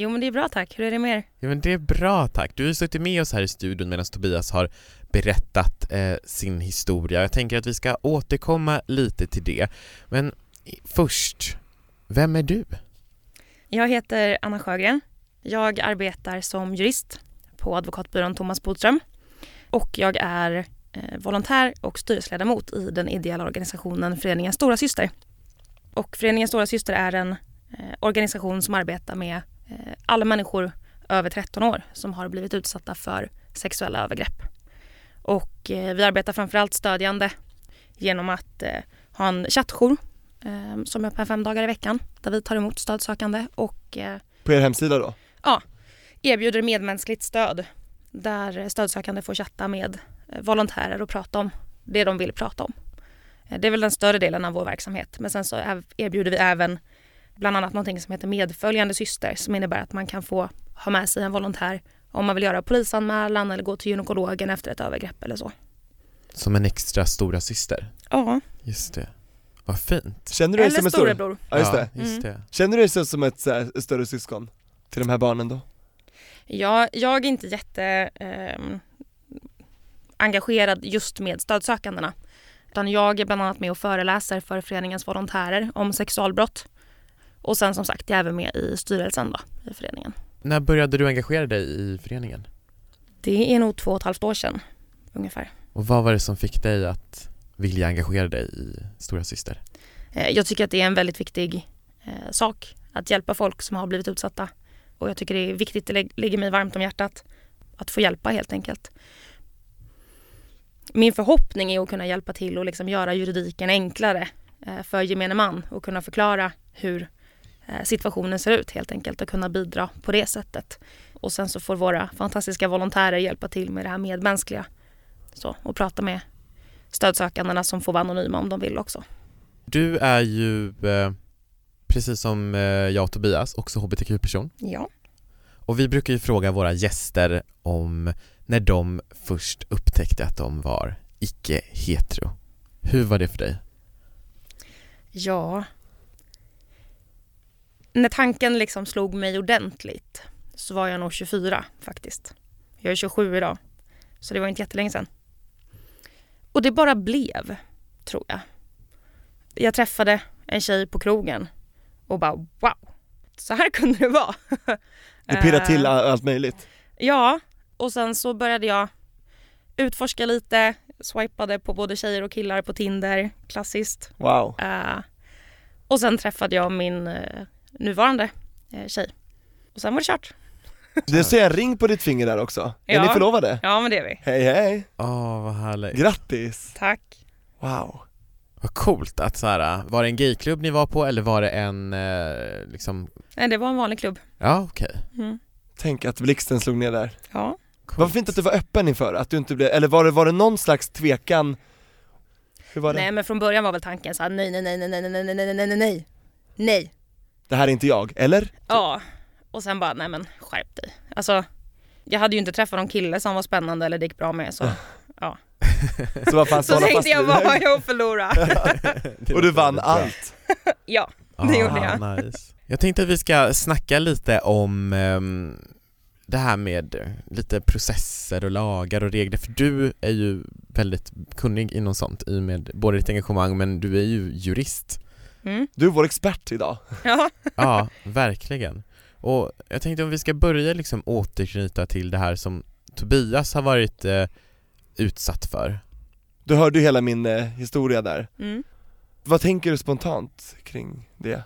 Speaker 7: Jo men det är bra tack, hur är det med er?
Speaker 6: Ja men det är bra tack. Du har ju suttit med oss här i studion medan Tobias har berättat eh, sin historia. Jag tänker att vi ska återkomma lite till det. Men först, vem är du?
Speaker 7: Jag heter Anna Sjögren. Jag arbetar som jurist på advokatbyrån Thomas Bodström. Och jag är eh, volontär och styrelseledamot i den ideella organisationen Föreningen Stora Syster. Och Föreningen Stora Syster är en eh, organisation som arbetar med alla människor över 13 år som har blivit utsatta för sexuella övergrepp. Och eh, vi arbetar framförallt stödjande genom att eh, ha en chattjour eh, som är öppen fem dagar i veckan där vi tar emot stödsökande och eh,
Speaker 5: På er hemsida då?
Speaker 7: erbjuder medmänskligt stöd där stödsökande får chatta med eh, volontärer och prata om det de vill prata om. Eh, Det är väl den större delen av vår verksamhet men sen så erbjuder vi även bland annat någonting som heter medföljande syster som innebär att man kan få ha med sig en volontär om man vill göra polisanmälan eller gå till gynekologen efter ett övergrepp eller så.
Speaker 6: Som en extra stora syster.
Speaker 7: Ja,
Speaker 6: Just det. Vad fint.
Speaker 5: Känner du dig
Speaker 7: eller
Speaker 5: som en stor...
Speaker 7: storebror.
Speaker 5: Ja just
Speaker 6: ja,
Speaker 5: det.
Speaker 6: Just
Speaker 7: Mm.
Speaker 6: det.
Speaker 5: Känner du dig som ett så här, större syskon? Till de här barnen då?
Speaker 7: Ja, jag är inte jätte ehm, engagerad just med stödsökandena. Utan jag är bland annat med och föreläser för föreningens volontärer om sexualbrott. Och sen som sagt, jag är även med i styrelsen då, i föreningen.
Speaker 6: När började du engagera dig i föreningen?
Speaker 7: Det är nog två och ett halvt år sedan ungefär.
Speaker 6: Och vad var det som fick dig att vilja engagera dig i Stora Syster?
Speaker 7: Eh, jag tycker att det är en väldigt viktig eh, sak att hjälpa folk som har blivit utsatta. Och jag tycker det är viktigt, det ligger mig varmt om hjärtat att få hjälpa helt enkelt. Min förhoppning är att kunna hjälpa till och liksom göra juridiken enklare eh, för gemene man och kunna förklara hur situationen ser ut helt enkelt och kunna bidra på det sättet. Och sen så får våra fantastiska volontärer hjälpa till med det här medmänskliga så, och prata med stödsökandena som får vara anonyma om de vill också.
Speaker 6: Du är ju, eh, precis som eh, jag och Tobias, också hbtq-person.
Speaker 7: Ja.
Speaker 6: Och vi brukar ju fråga våra gäster om när de först upptäckte att de var icke-hetero. Hur var det för dig?
Speaker 7: Ja, när tanken liksom slog mig ordentligt så var jag nog 24 faktiskt. Jag är 27 idag, så det var inte jättelänge sedan. Och det bara blev, tror jag. Jag träffade en tjej på krogen och bara wow, så här [LAUGHS] kunde det vara.
Speaker 5: Det pirrar till
Speaker 7: Eh,
Speaker 5: allt möjligt.
Speaker 7: Ja, och sen så började jag utforska lite, swipade på både tjejer och killar på Tinder, klassiskt.
Speaker 5: Wow.
Speaker 7: Eh, och sen träffade jag min eh, nuvarande eh, tjej. Och sen var det kört.
Speaker 5: Det ser en ring på ditt finger där också. Är
Speaker 7: Ja.
Speaker 5: ni förlovade?
Speaker 7: Ja men det är vi.
Speaker 5: Hej hej!
Speaker 6: Åh, vad härligt.
Speaker 5: Grattis!
Speaker 7: Tack.
Speaker 5: Wow.
Speaker 6: Vad coolt att så här, var det en gayklubb ni var på eller var det en, eh, liksom,
Speaker 7: Nej, det var en vanlig klubb.
Speaker 6: ja okej.
Speaker 7: Mm.
Speaker 5: Tänk att blixten slog ner där.
Speaker 7: Ja.
Speaker 5: Vad fint att du var öppen inför, att du inte blev, eller var det, var det någon slags tvekan? Hur var det?
Speaker 7: Nej men från början var väl tanken så här, nej nej nej nej nej nej nej nej nej nej nej nej
Speaker 5: Det här är inte jag, eller?
Speaker 7: Ja. Och sen bara, nej men skärp dig. Alltså, jag hade ju inte träffat någon kille som var spännande eller det gick bra med så [LAUGHS] ja.
Speaker 5: Så vad fan,
Speaker 7: Så tänkte jag, vad
Speaker 5: det.
Speaker 7: har jag att förlora? [LAUGHS]
Speaker 5: Och du vann allt. [LAUGHS]
Speaker 7: ja, det gjorde jag.
Speaker 6: Ah, nice. Jag tänkte att vi ska snacka lite om ehm, det här med lite processer och lagar och regler, för du är ju väldigt kunnig inom sånt i och med både ditt engagemang men du är ju jurist.
Speaker 7: Mm.
Speaker 5: Du är vår expert idag.
Speaker 7: Ja. [LAUGHS]
Speaker 6: Ja, verkligen. Och jag tänkte om vi ska börja liksom återknyta till det här som Tobias har varit eh, utsatt för.
Speaker 5: Du hörde ju hela min eh, historia där.
Speaker 7: Mm.
Speaker 5: Vad tänker du spontant kring det?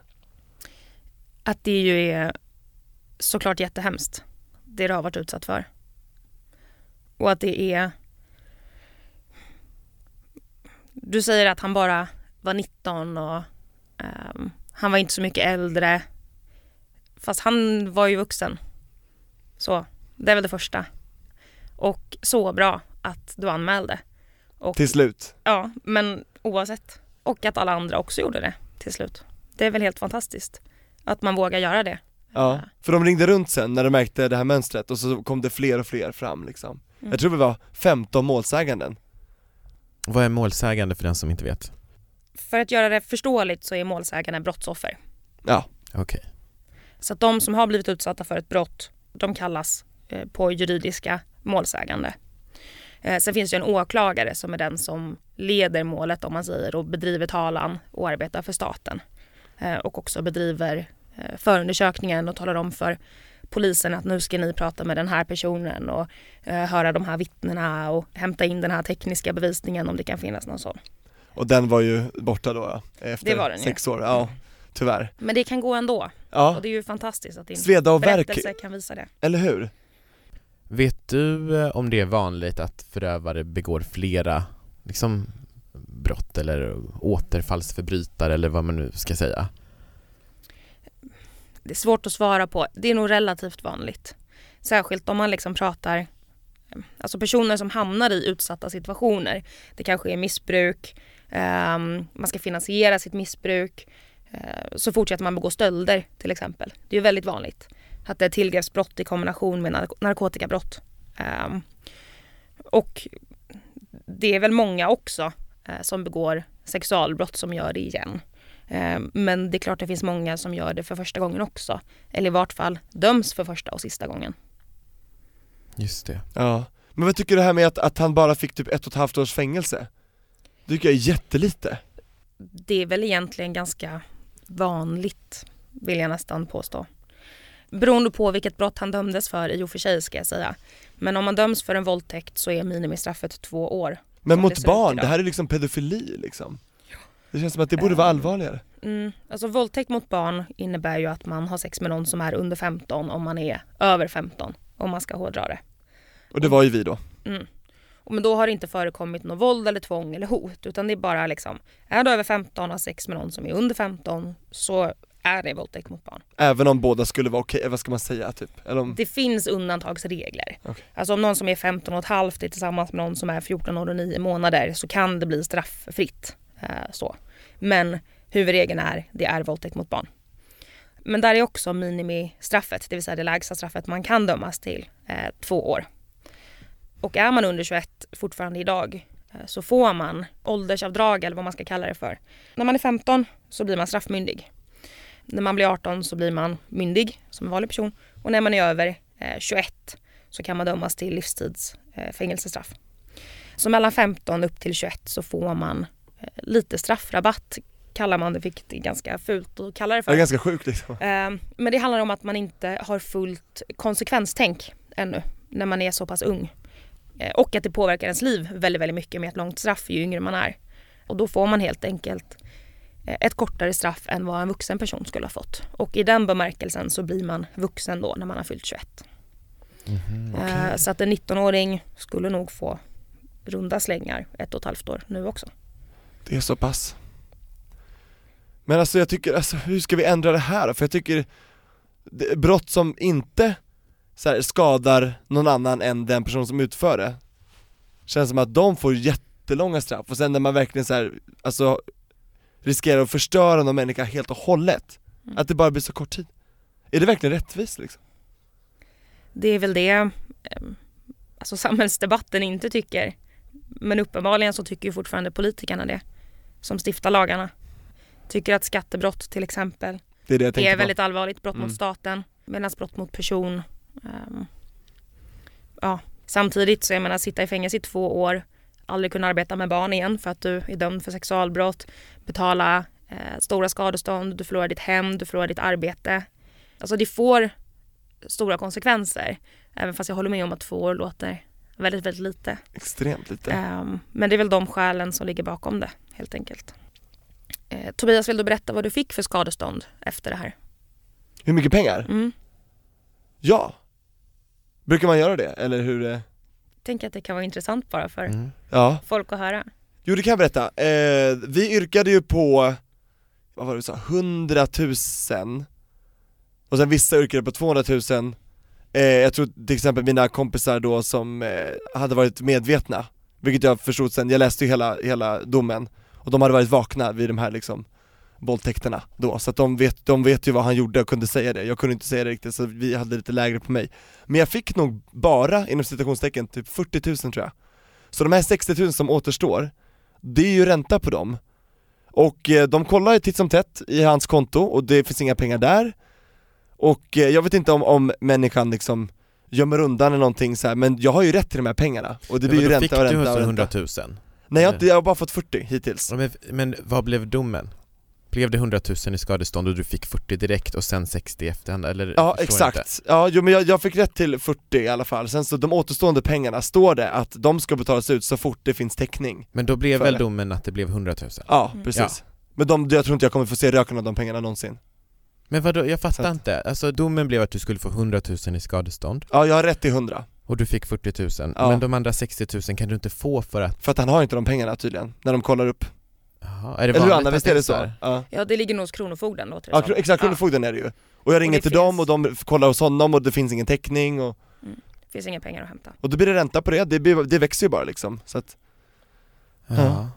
Speaker 7: Att det ju är såklart jättehemskt, det du har varit utsatt för. Och att det är... Du säger att han bara var 19 och ehm, han var inte så mycket äldre. Fast han var ju vuxen. Så, det är väl det första. Och så bra att du anmälde. Och,
Speaker 5: Till slut.
Speaker 7: Ja, men oavsett. Och att alla andra också gjorde det till slut. Det är väl helt fantastiskt. Att man vågar göra det.
Speaker 5: Ja, för de ringde runt sen när de märkte det här mönstret och så kom det fler och fler fram liksom.
Speaker 7: Mm.
Speaker 5: Jag tror vi var 15 målsäganden.
Speaker 6: Vad är målsägande för den som inte vet?
Speaker 7: För att göra det förståeligt så är målsägande brottsoffer.
Speaker 5: Ja.
Speaker 6: Okej.
Speaker 7: Så att de som har blivit utsatta för ett brott, de kallas eh, på juridiska målsägande. Eh, sen finns det en åklagare som är den som leder målet om man säger och bedriver talan och arbetar för staten. Eh, och också bedriver eh, förundersökningen och talar om för polisen att nu ska ni prata med den här personen och höra de här vittnena och hämta in den här tekniska bevisningen om det kan finnas någon sån.
Speaker 5: Och den var ju borta då ja, efter
Speaker 7: Det var den ju.
Speaker 5: sex år, ja tyvärr.
Speaker 7: Men det kan gå ändå.
Speaker 5: Ja.
Speaker 7: Och det är ju fantastiskt att din
Speaker 5: Sveda och
Speaker 7: berättelse kan visa det.
Speaker 5: Eller hur?
Speaker 6: Vet du eh, om det är vanligt att förövare begår flera liksom, brott eller återfallsförbrytare eller vad man nu ska säga?
Speaker 7: Det är svårt att svara på. Det är nog relativt vanligt. Särskilt om man liksom pratar Alltså personer som hamnar i utsatta situationer. Det kanske är missbruk, man ska finansiera sitt missbruk. eh, så fortsätter man begå stölder till exempel. Det är ju väldigt vanligt. Att det är tillgreppsbrott i kombination med nark- narkotikabrott. Ehm, och det är väl många också eh, som begår sexualbrott som gör det igen. Eh, Men det är klart det finns många som gör det för första gången också. Eller i vart fall döms för första och sista gången.
Speaker 6: Just det.
Speaker 5: Ja. Men vad tycker du här med att, att han bara fick typ ett och ett halvt års fängelse? Det tycker jag är jättelite.
Speaker 7: Det är väl egentligen ganska vanligt, vill jag nästan påstå. Beroende på vilket brott han dömdes för i och för sig ska jag säga. Men om man döms för en våldtäkt så är minimistraffet två år.
Speaker 5: Men mot
Speaker 7: det
Speaker 5: barn, det här är liksom pedofili liksom Det känns som att det borde vara
Speaker 7: Eh.
Speaker 5: allvarligare
Speaker 7: Mm. Alltså våldtäkt mot barn innebär ju att man har sex med någon som är under 15 om man är över 15 om man ska hårdra det.
Speaker 5: Och det var ju vi då
Speaker 7: Mm. Men då har det inte förekommit något våld eller tvång eller hot utan det är bara liksom är du över 15 och har sex med någon som är under 15 så är det våldtäkt mot barn.
Speaker 5: Även om båda skulle vara okej, vad ska man säga typ? Om...
Speaker 7: Det finns undantagsregler.
Speaker 5: Okej.
Speaker 7: Alltså om någon som är 15 och ett halvt är tillsammans med någon som är 14 år och 9 månader så kan det bli strafffritt. Eh, så. Men huvudregeln är det är våldtäkt mot barn. Men där är också minimistraffet, det vill säga det lägsta straffet man kan dömas till, eh, två år. Och är man under 21 fortfarande idag eh, så får man åldersavdrag eller vad man ska kalla det för. När man är 15 så blir man straffmyndig. När man blir 18 så blir man myndig som en vanlig person och när man är över eh, 21 så kan man dömas till livstids eh, fängelsestraff. Så mellan 15 upp till 21 så får man eh, lite straffrabatt kallar man det, vilket är ganska fult att kalla det
Speaker 5: Det
Speaker 7: för.
Speaker 5: är ganska sjukt liksom
Speaker 7: Eh, Men det handlar om att man inte har fullt konsekvenstänk ännu när man är så pass ung. Eh, Och att det påverkar ens liv väldigt, väldigt mycket med ett långt straff ju yngre man är. Och då får man helt enkelt eh, ett kortare straff än vad en vuxen person skulle ha fått. Och i den bemärkelsen så blir man vuxen då när man har fyllt 21. Eh, Så att en 19-åring skulle nog få runda slängar ett och ett halvt år nu också.
Speaker 5: Det är så pass Men alltså jag tycker, alltså hur ska vi ändra det här? För jag tycker Brott som inte så här, skadar någon annan än den person som utför det Känns som att de får jättelånga straff och sen när man verkligen så här, alltså riskerar att förstöra någon människa helt och hållet
Speaker 7: Mm.
Speaker 5: Att det bara blir så kort tid Är det verkligen rättvist liksom?
Speaker 7: Det är väl det eh, alltså samhällsdebatten inte tycker. Men uppenbarligen så tycker ju fortfarande politikerna det. Som stiftar lagarna. Tycker att skattebrott till exempel
Speaker 5: Det är det
Speaker 7: är väldigt allvarligt. Brott
Speaker 5: Mm.
Speaker 7: mot staten. Medan brott mot person. Ehm, ja. Samtidigt så jag menar sitta i fängelse i två år. Aldrig kunna arbeta med barn igen för att du är dömd för sexualbrott. Betala eh, stora skadestånd. Du förlorar ditt hem. Du förlorar ditt arbete. Alltså det får stora konsekvenser. Även fast jag håller med om att två år låter väldigt, väldigt lite.
Speaker 5: Extremt lite
Speaker 7: Ehm, men det är väl de skälen som ligger bakom det helt enkelt. Eh, Tobias, vill du berätta vad du fick för skadestånd efter det här?
Speaker 5: Hur mycket pengar?
Speaker 7: Mm.
Speaker 5: Ja! Brukar man göra det, eller hur? eh?
Speaker 7: Tänker att det kan vara intressant bara för
Speaker 6: Mm.
Speaker 5: Ja
Speaker 7: folk att höra.
Speaker 5: Jo det kan jag berätta, eh, vi yrkade ju på, vad var det vi sa, 100 000 Och sen vissa yrkade på 200 000 eh, Jag tror till exempel mina kompisar då som eh, hade varit medvetna Vilket jag förstod sen, jag läste ju hela, hela domen Och de hade varit vakna vid de här liksom våldtäkterna då, så att de vet, de vet ju vad han gjorde och kunde säga det, jag kunde inte säga det riktigt så vi hade lite lägre på mig. Men jag fick nog bara, inom citationstecken, typ 40 000 tror jag. Så de här 60 000 som återstår, det är ju ränta på dem. Och eh, de kollar ju titt som tätt i hans konto och det finns inga pengar där. Och eh, jag vet inte om, om människan liksom gömmer undan eller någonting så här, men jag har ju rätt till de här pengarna. Och det blir ju ränta
Speaker 6: fick
Speaker 5: och
Speaker 6: du
Speaker 5: ränta och ränta.
Speaker 6: 100 000?
Speaker 5: Nej jag har, inte, jag har bara fått 40 hittills.
Speaker 6: Ja, Men, men vad blev domen? Blev det 100 000 i skadestånd och du fick 40 direkt och sen 60 i efterhand eller?
Speaker 5: Ja exakt, ja jo, men jag, jag fick rätt till 40 i alla fall, sen så de återstående pengarna står det att de ska betalas ut så fort det finns täckning
Speaker 6: Men då blev väl
Speaker 5: det.
Speaker 6: domen att det blev 100 000?
Speaker 5: Ja
Speaker 7: Mm.
Speaker 5: precis Men de, jag tror inte jag kommer få se röken av de pengarna någonsin
Speaker 6: Men vadå, jag fattar
Speaker 5: att-
Speaker 6: inte. Alltså domen blev att du skulle få 100 000 i skadestånd
Speaker 5: Ja jag har rätt till 100,
Speaker 6: och du fick 40 000,
Speaker 5: Ja.
Speaker 6: men de andra 60 000 kan du inte få för att,
Speaker 5: för att han har inte de pengarna tydligen, när de kollar upp
Speaker 6: jaha, är det
Speaker 5: Eller hur
Speaker 6: vanligt
Speaker 5: Anna, visst är det så? Ja,
Speaker 7: Ja, det ligger nog hos Kronofogden låter det
Speaker 5: ja
Speaker 7: som.
Speaker 5: exakt, Kronofogden är det ju Och jag ringer till
Speaker 7: finns-
Speaker 5: dem och de kollar hos honom och det finns ingen täckning och,
Speaker 7: Det finns inga pengar att hämta.
Speaker 5: och då blir det ränta på det, det, blir, det växer ju bara liksom så att,
Speaker 6: Ja.
Speaker 5: Ja.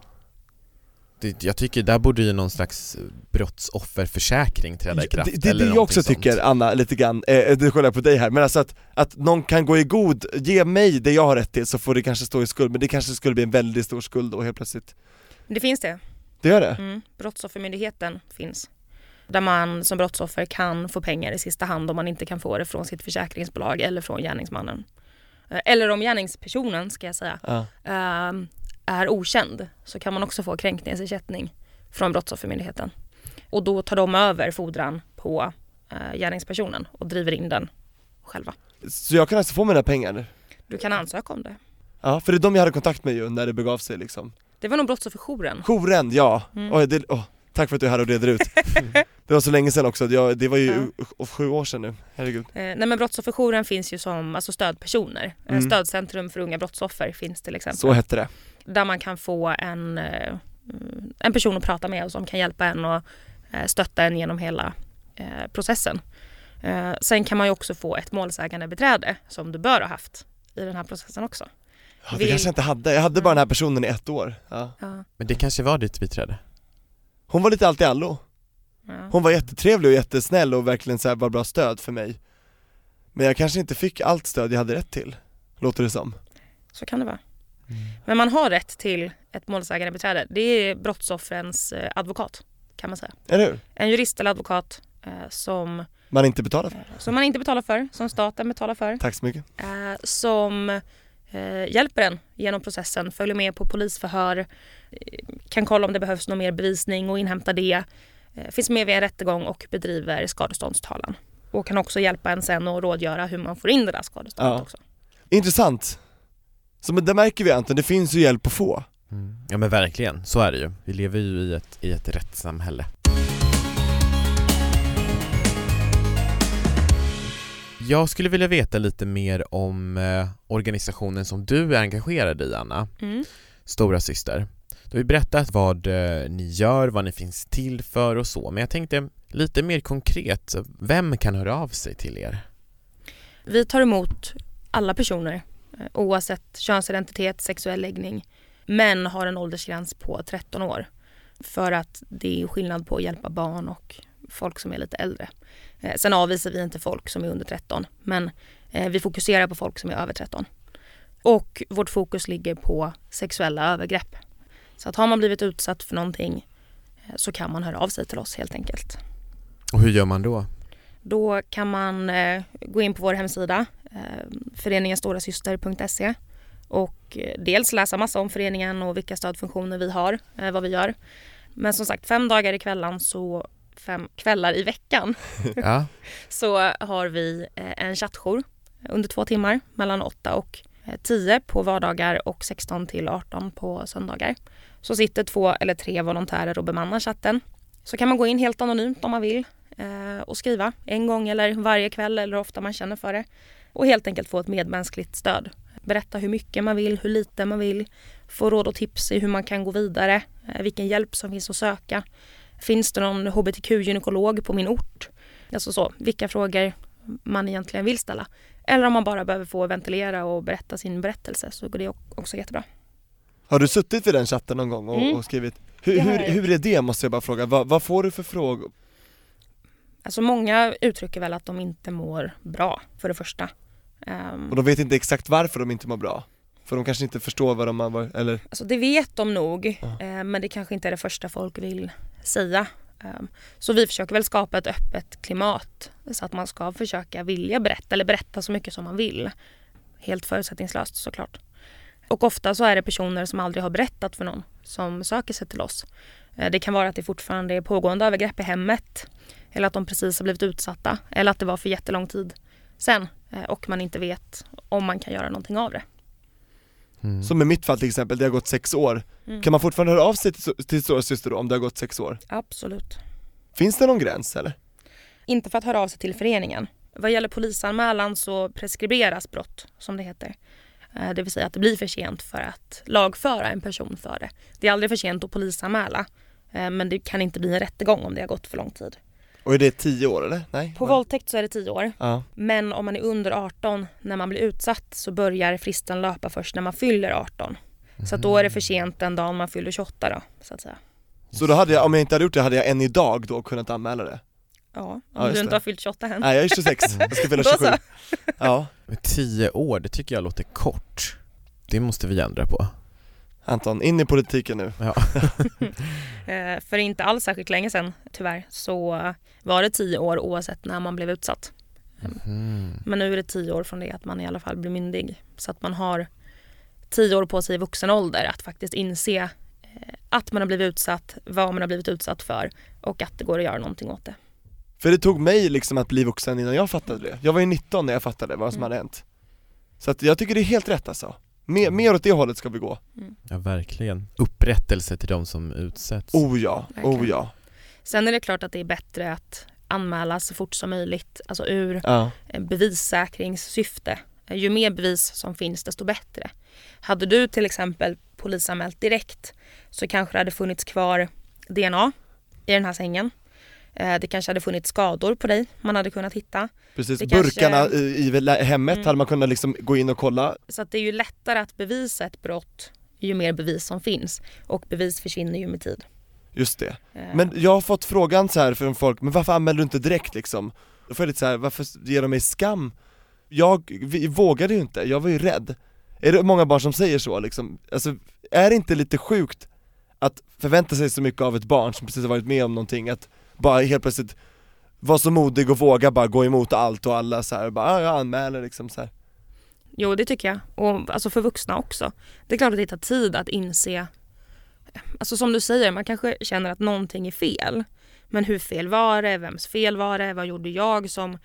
Speaker 6: Det, jag tycker där borde ju någon slags brottsofferförsäkring träda i kraft
Speaker 5: Det, det är
Speaker 6: eller
Speaker 5: det jag också
Speaker 6: någonting
Speaker 5: tycker
Speaker 6: sånt.
Speaker 5: Anna, lite grann, eh, nu kollar jag på dig här, men alltså att, att någon kan gå i god, ge mig det jag har rätt till så får det kanske stå i skuld, men det kanske skulle bli en väldigt stor skuld då helt plötsligt
Speaker 7: det finns det.
Speaker 5: Det gör det?
Speaker 7: Mm. Brottsoffermyndigheten finns. Där man som brottsoffer kan få pengar i sista hand om man inte kan få det från sitt försäkringsbolag eller från gärningsmannen. Eh, Eller om gärningspersonen, ska jag säga,
Speaker 5: Ja.
Speaker 7: ehm, är okänd så kan man också få kränkningsersättning från Brottsoffermyndigheten. Och då tar de över fordran på eh, gärningspersonen och driver in den själva.
Speaker 5: Så jag kan alltså få mina pengar?
Speaker 7: Du kan ansöka om det.
Speaker 5: Ja, för det är de jag hade kontakt med ju när det begav sig liksom
Speaker 7: Det var nog Brottsofferjouren.
Speaker 5: Jouren, ja!
Speaker 7: Mm.
Speaker 5: Oj, det, åh, tack för att du är här och reder ut [LAUGHS] Det var så länge sedan också, jag, det var ju
Speaker 7: Ja.
Speaker 5: sju år sedan nu, herregud
Speaker 7: Eh, nej men Brottsofferjouren finns ju som alltså stödpersoner. Eh,
Speaker 5: Mm.
Speaker 7: Stödcentrum för unga brottsoffer finns till exempel.
Speaker 5: Så hette det
Speaker 7: Där man kan få en, eh, en person att prata med och som kan hjälpa en och eh, stötta en genom hela processen. Sen kan man ju också få ett målsägande beträde som du bör ha haft i den här processen också.
Speaker 5: Ja, Det
Speaker 7: Vi-
Speaker 5: kanske jag inte hade, jag hade bara den här personen i ett år ja.
Speaker 7: Ja,
Speaker 6: Men det kanske var ditt biträde?
Speaker 5: Hon var lite allt i allo
Speaker 7: ja.
Speaker 5: Hon var jättetrevlig och jättesnäll och verkligen så här var bra stöd för mig Men jag kanske inte fick allt stöd jag hade rätt till, låter det som
Speaker 7: Så kan det vara. Men man har rätt till ett målsägande beträde. Det är brottsoffrens eh, advokat kan man säga.
Speaker 5: Eller hur?
Speaker 7: En jurist eller advokat eh, som,
Speaker 5: Man inte betalar för,
Speaker 7: som man inte betalar för, som staten betalar för.
Speaker 5: tack så mycket
Speaker 7: eh, som eh, hjälper en genom processen, följer med på polisförhör, eh, kan kolla om det behövs någon mer bevisning och inhämta det. Eh, finns med vid en rättegång och bedriver skadeståndstalan. Och kan också hjälpa en sen och rådgöra hur man får in det där skadeståndet
Speaker 5: Ja.
Speaker 7: också.
Speaker 5: Intressant! Så men det märker vi Anton, det finns ju hjälp att få
Speaker 6: Ja men verkligen, så är det ju. Vi lever ju i ett, i ett rättssamhälle. Jag skulle vilja veta lite mer om eh, organisationen som du är engagerad i Anna,
Speaker 7: Mm.
Speaker 6: Stora Syster. Du har ju berättat vad eh, ni gör, vad ni finns till för och så, men jag tänkte lite mer konkret, vem kan höra av sig till er?
Speaker 7: Vi tar emot alla personer eh, oavsett könsidentitet, sexuell läggning men har en åldersgräns på 13 år. För att det är skillnad på att hjälpa barn och folk som är lite äldre. Eh, Sen avvisar vi inte folk som är under 13 men eh, vi fokuserar på folk som är över 13. Och vårt fokus ligger på sexuella övergrepp. Så att har man blivit utsatt för någonting eh, så kan man höra av sig till oss helt enkelt.
Speaker 6: Och hur gör man då?
Speaker 7: Då kan man gå in på vår hemsida, föreningenstorasyster.se och dels läsa massa om föreningen och vilka stödfunktioner vi har, vad vi gör. Men som sagt, fem dagar i kvällen så fem kvällar i veckan [LAUGHS]
Speaker 6: Ja, [LAUGHS]
Speaker 7: så har vi eh, en chattjour under två timmar mellan 8 och eh, 10 på vardagar och 16 till 18 på söndagar. Så sitter två eller tre volontärer och bemannar chatten. Så kan man gå in helt anonymt om man vill eh, och skriva en gång eller varje kväll eller ofta man känner för det. Och helt enkelt få ett medmänskligt stöd. Berätta hur mycket man vill, hur lite man vill. Få råd och tips i hur man kan gå vidare, eh, vilken hjälp som finns att söka. Finns det någon hbtq-gynekolog på min ort? Alltså så, vilka frågor man egentligen vill ställa. Eller om man bara behöver få ventilera och berätta sin berättelse så går det också jättebra.
Speaker 5: Har du suttit vid den chatten någon gång och,
Speaker 7: Mm.
Speaker 5: och skrivit? Hur, hur, hur är det måste jag bara fråga, vad, vad får du för frågor?
Speaker 7: Alltså många uttrycker väl att de inte mår bra för det första. Ehm,
Speaker 5: Och de vet inte exakt varför de inte mår bra? För de kanske inte förstår vad de har eller?
Speaker 7: Alltså det vet de nog, eh, men det kanske inte är det första folk vill säga. Ehm, Så vi försöker väl skapa ett öppet klimat så att man ska försöka vilja berätta eller berätta så mycket som man vill. Helt förutsättningslöst såklart. Och ofta så är det personer som aldrig har berättat för någon som söker sig till oss. Eh, Det kan vara att det fortfarande är pågående övergrepp i hemmet eller att de precis har blivit utsatta eller att det var för jättelång tid sen eh, och man inte vet om man kan göra någonting av det.
Speaker 6: Mm.
Speaker 5: Som i mitt fall till exempel, det har gått sex år
Speaker 7: Mm.
Speaker 5: Kan man fortfarande höra av sig till, till stora syster då om det har gått sex år?
Speaker 7: Absolut.
Speaker 5: Finns det någon gräns eller?
Speaker 7: Inte för att höra av sig till föreningen. Vad gäller polisanmälan så preskriberas brott, som det heter. Eh, Det vill säga att det blir för sent för att lagföra en person för det. Det är aldrig för sent att polisanmäla, eh, men det kan inte bli en rättegång om det har gått för lång tid.
Speaker 5: Och är det tio år eller? Nej?
Speaker 7: På våldtäkt så är det 10 år,
Speaker 5: Ja,
Speaker 7: men om man är under 18 när man blir utsatt så börjar fristen löpa först när man fyller 18. Så att då är det för sent den dagen man fyller 28 då, så att säga.
Speaker 5: så då hade jag, om jag inte hade gjort det hade jag än idag då kunnat anmäla det?
Speaker 7: Ja, om
Speaker 5: Ja,
Speaker 7: du inte
Speaker 5: det.
Speaker 7: har fyllt 28 än.
Speaker 5: Nej jag är 26, [LAUGHS] jag ska fylla
Speaker 7: Då
Speaker 5: 27
Speaker 7: så.
Speaker 5: Ja,
Speaker 6: Men Tio år, det tycker jag låter kort. Det måste vi ändra på.
Speaker 5: Anton, in i politiken nu
Speaker 6: Ja. [LAUGHS]
Speaker 7: Eh, För inte alls särskilt länge sedan, tyvärr, så var det 10 år oavsett när man blev utsatt.
Speaker 6: Mm.
Speaker 7: Men nu är det 10 år från det att man i alla fall blir myndig. Så att man har 10 år på sig i vuxen ålder att faktiskt inse eh, att man har blivit utsatt, vad man har blivit utsatt för och att det går att göra någonting åt det.
Speaker 5: För det tog mig liksom att bli vuxen innan jag fattade det Jag var ju 19 när jag fattade vad som
Speaker 7: Mm.
Speaker 5: hade hänt Så att jag tycker det är helt rätt alltså Mer, mer åt det hållet ska vi gå.
Speaker 6: Ja verkligen. Upprättelse till de som utsätts.
Speaker 5: Oh ja, oh
Speaker 7: Verkligen.
Speaker 5: ja.
Speaker 7: Sen är det klart att det är bättre att anmäla så fort som möjligt, alltså ur
Speaker 5: ja.
Speaker 7: eh, bevissäkringssyfte. Eh, Ju mer bevis som finns desto bättre. Hade du till exempel polisanmält direkt så kanske det hade funnits kvar DNA i den här sängen. Eh, Det kanske hade funnits skador på dig man hade kunnat hitta.
Speaker 5: Precis,
Speaker 7: Det kanske-
Speaker 5: burkarna i, i hemmet
Speaker 7: Mm.
Speaker 5: hade man kunnat liksom gå in och kolla.
Speaker 7: Så det är ju lättare att bevisa ett brott ju mer bevis som finns och bevis försvinner ju med tid.
Speaker 5: Just det.
Speaker 7: Eh,
Speaker 5: Men jag har fått frågan så här från folk, men varför anmäler du inte direkt liksom? Då får jag lite så här, varför ger de mig skam? Jag vågade ju inte, jag var ju rädd. Är det många barn som säger så liksom? Alltså, är det inte lite sjukt att förvänta sig så mycket av ett barn som precis har varit med om någonting, att bara helt plötsligt vara så modig och våga bara gå emot allt och alla så här, bara ah, jag anmäler liksom så här.
Speaker 7: Jo, det tycker jag. Och alltså för vuxna också. Det är klart att det tar tid att inse. Alltså som du säger, man kanske känner att någonting är fel. Men hur fel var det? Vems fel var det? Vad gjorde jag som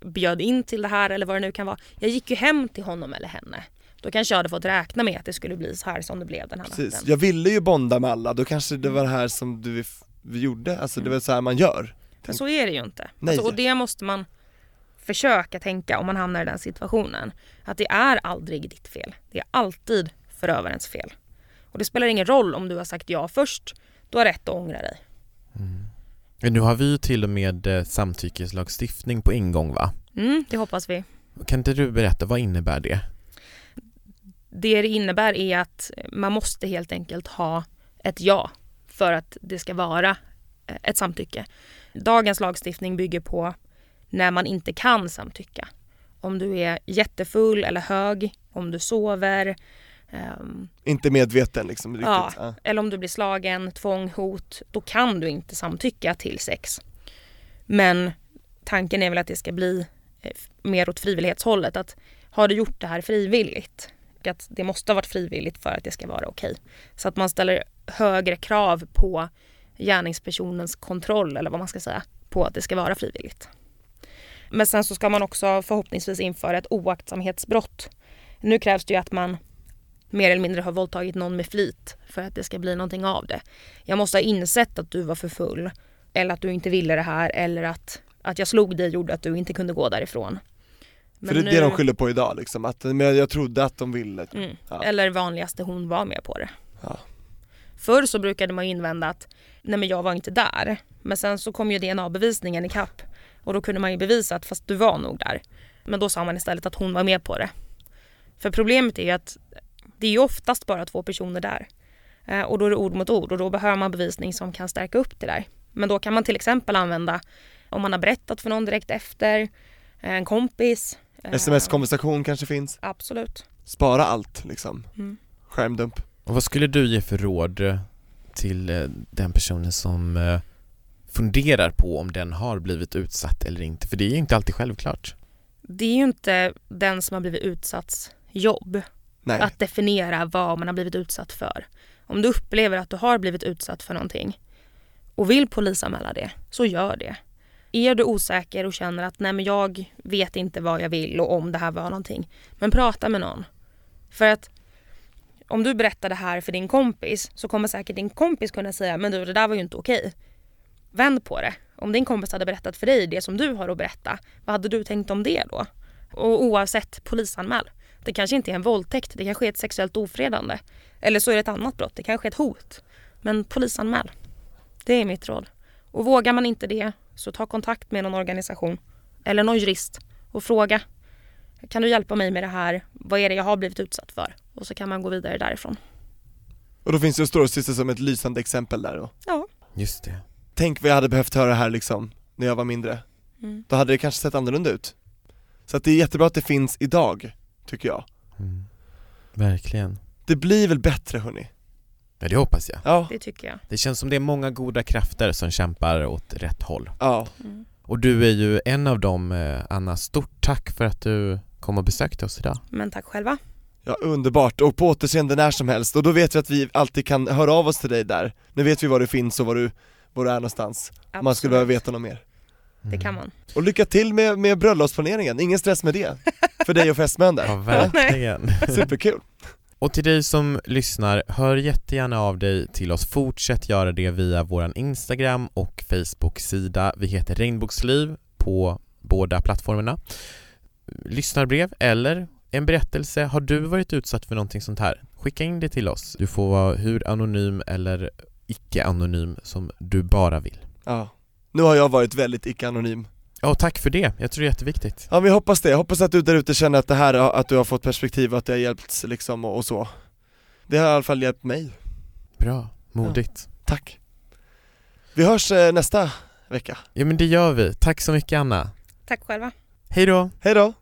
Speaker 7: bjöd in till det här eller vad det nu kan vara. Jag gick ju hem till honom eller henne. Då kanske jag hade fått räkna med att det skulle bli så här som det blev den här
Speaker 5: Precis,
Speaker 7: natten.
Speaker 5: jag ville ju bonda med alla, då kanske det var det här som du vi gjorde, alltså det var så här man gör.
Speaker 7: Men så är det ju inte.
Speaker 5: Nej.
Speaker 7: Alltså, och det måste man försöka tänka om man hamnar i den situationen. Att det är aldrig ditt fel. Det är alltid förövarens fel. Och det spelar ingen roll om du har sagt ja först. Du har rätt att ångra dig.
Speaker 6: Men nu har vi ju till och med eh, samtyckeslagstiftning på ingång va?
Speaker 7: Mm, det hoppas vi.
Speaker 6: Kan inte du berätta, vad innebär det?
Speaker 7: Det det innebär är att man måste helt enkelt ha ett ja för att det ska vara eh, ett samtycke. Dagens lagstiftning bygger på när man inte kan samtycka. Om du är jättefull eller hög, om du sover, ehm,
Speaker 5: Inte medveten liksom riktigt.
Speaker 7: Ja.
Speaker 5: Ja.
Speaker 7: eller om du blir slagen, tvång, hot, då kan du inte samtycka till sex. Men tanken är väl att det ska bli eh, mer åt frivillighetshållet. Att har du gjort det här frivilligt? Att det måste ha varit frivilligt för att det ska vara okej. Så att man ställer högre krav på gärningspersonens kontroll eller vad man ska säga på att det ska vara frivilligt. Men sen så ska man också förhoppningsvis införa ett oaktsamhetsbrott. Nu krävs det ju att man mer eller mindre har våldtagit någon med flit för att det ska bli någonting av det. Jag måste ha insett att du var för full eller att du inte ville det här eller att, att jag slog dig gjorde att du inte kunde gå därifrån.
Speaker 5: För det är det de skyller på idag liksom, att men jag trodde att de ville.
Speaker 7: Mm.
Speaker 5: Ja.
Speaker 7: Eller vanligaste hon var med på det.
Speaker 5: Ja.
Speaker 7: Förr så brukade man invända att nej men jag var inte där. Men sen så kom ju DNA-bevisningen i kapp och då kunde man ju bevisa att fast du var nog där. Men då sa man istället att hon var med på det. För problemet är ju att det är ju oftast bara två personer där. Eh, och då är det ord mot ord och då behöver man bevisning som kan stärka upp det där. Men då kan man till exempel använda om man har berättat för någon direkt efter, eh, en kompis. eh,
Speaker 5: Sms-konversation kanske finns,
Speaker 7: Absolut.
Speaker 5: spara allt liksom.
Speaker 7: Mm.
Speaker 5: Skärmdump.
Speaker 6: Och vad skulle du ge för råd eh, till eh, den personen som eh, funderar på om den har blivit utsatt eller inte? För det är ju inte alltid självklart.
Speaker 7: Det är ju inte den som har blivit utsatts jobb
Speaker 5: Nej.
Speaker 7: att definiera vad man har blivit utsatt för. Om du upplever att du har blivit utsatt för någonting och vill polisanmäla det, så gör det. Är du osäker och känner att nej men jag vet inte vad jag vill och om det här var någonting, men prata med någon. För att om du berättar det här för din kompis så kommer säkert din kompis kunna säga men du det där var ju inte okej. Vänd på det. Om din kompis hade berättat för dig det som du har att berätta, vad hade du tänkt om det då? Och oavsett, polisanmäl. Det kanske inte är en våldtäkt, det kanske är ett sexuellt ofredande. Eller så är det ett annat brott, det kanske är ett hot. Men polisanmäl. Det är mitt råd. Och vågar man inte det, så ta kontakt med någon organisation eller någon jurist och fråga. Kan du hjälpa mig med det här? Vad är det jag har blivit utsatt för? Och så kan man gå vidare därifrån.
Speaker 5: Och då finns ju Storasyster som ett lysande exempel där då.
Speaker 7: Ja.
Speaker 6: Just det.
Speaker 5: Tänk vad jag hade behövt höra här liksom, när jag var mindre.
Speaker 7: Mm.
Speaker 5: Då hade det kanske sett annorlunda ut. Så att det är jättebra att det finns idag, tycker jag.
Speaker 6: Mm. Verkligen.
Speaker 5: Det blir väl bättre hörni?
Speaker 6: Ja, det hoppas jag.
Speaker 5: Ja,
Speaker 7: Det tycker jag.
Speaker 6: Det känns som det är många goda krafter som kämpar åt rätt håll.
Speaker 5: ja.
Speaker 7: Mm.
Speaker 6: Och du är ju en av dem, eh, Anna. Stort tack för att du kom och besökte oss idag.
Speaker 7: Men tack själva.
Speaker 5: Ja, underbart. Och på återseende när som helst. Och då vet vi att vi alltid kan höra av oss till dig där. Nu vet vi var du finns och var du, var du är någonstans. Om man skulle behöva
Speaker 7: Absolut.
Speaker 5: veta något mer.
Speaker 7: Det kan man.
Speaker 5: Och lycka till med, med bröllopsplaneringen, ingen stress med det. För dig och fästmön
Speaker 6: Ja,
Speaker 5: där.
Speaker 6: verkligen.
Speaker 5: Superkul.
Speaker 6: Och till dig som lyssnar, hör jättegärna av dig till oss. Fortsätt göra det via våran Instagram och Facebook-sida. Vi heter Regnbågsliv på båda plattformarna. Lyssnarbrev eller en berättelse. Har du varit utsatt för någonting sånt här? Skicka in det till oss. Du får vara hur anonym eller icke-anonym som du bara vill.
Speaker 5: Ja. Nu har jag varit väldigt icke-anonym.
Speaker 6: Ja, tack för det. Jag tror det är jätteviktigt.
Speaker 5: Ja jag hoppas det, jag hoppas att du där ute känner att det här, att du har fått perspektiv och att det har hjälpt liksom och, och så Det har i alla fall hjälpt mig
Speaker 6: Bra, modigt.
Speaker 5: ja. Tack Vi hörs eh, nästa vecka
Speaker 6: Ja men det gör vi. Tack så mycket Anna.
Speaker 7: Tack själva.
Speaker 6: Hej då!
Speaker 5: Hej då!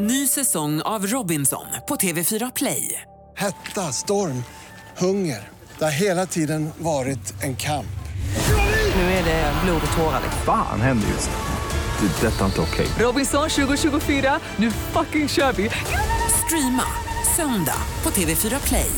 Speaker 1: Ny säsong av Robinson på TV4 Play.
Speaker 2: Hetta, storm, hunger. Det har hela tiden varit en kamp.
Speaker 1: Nu är det blod och tårar.
Speaker 3: Fan händer just nu. Det. är Detta är inte okej.
Speaker 1: Robinson 2024, nu fucking kör vi! Streama söndag på TV4 Play.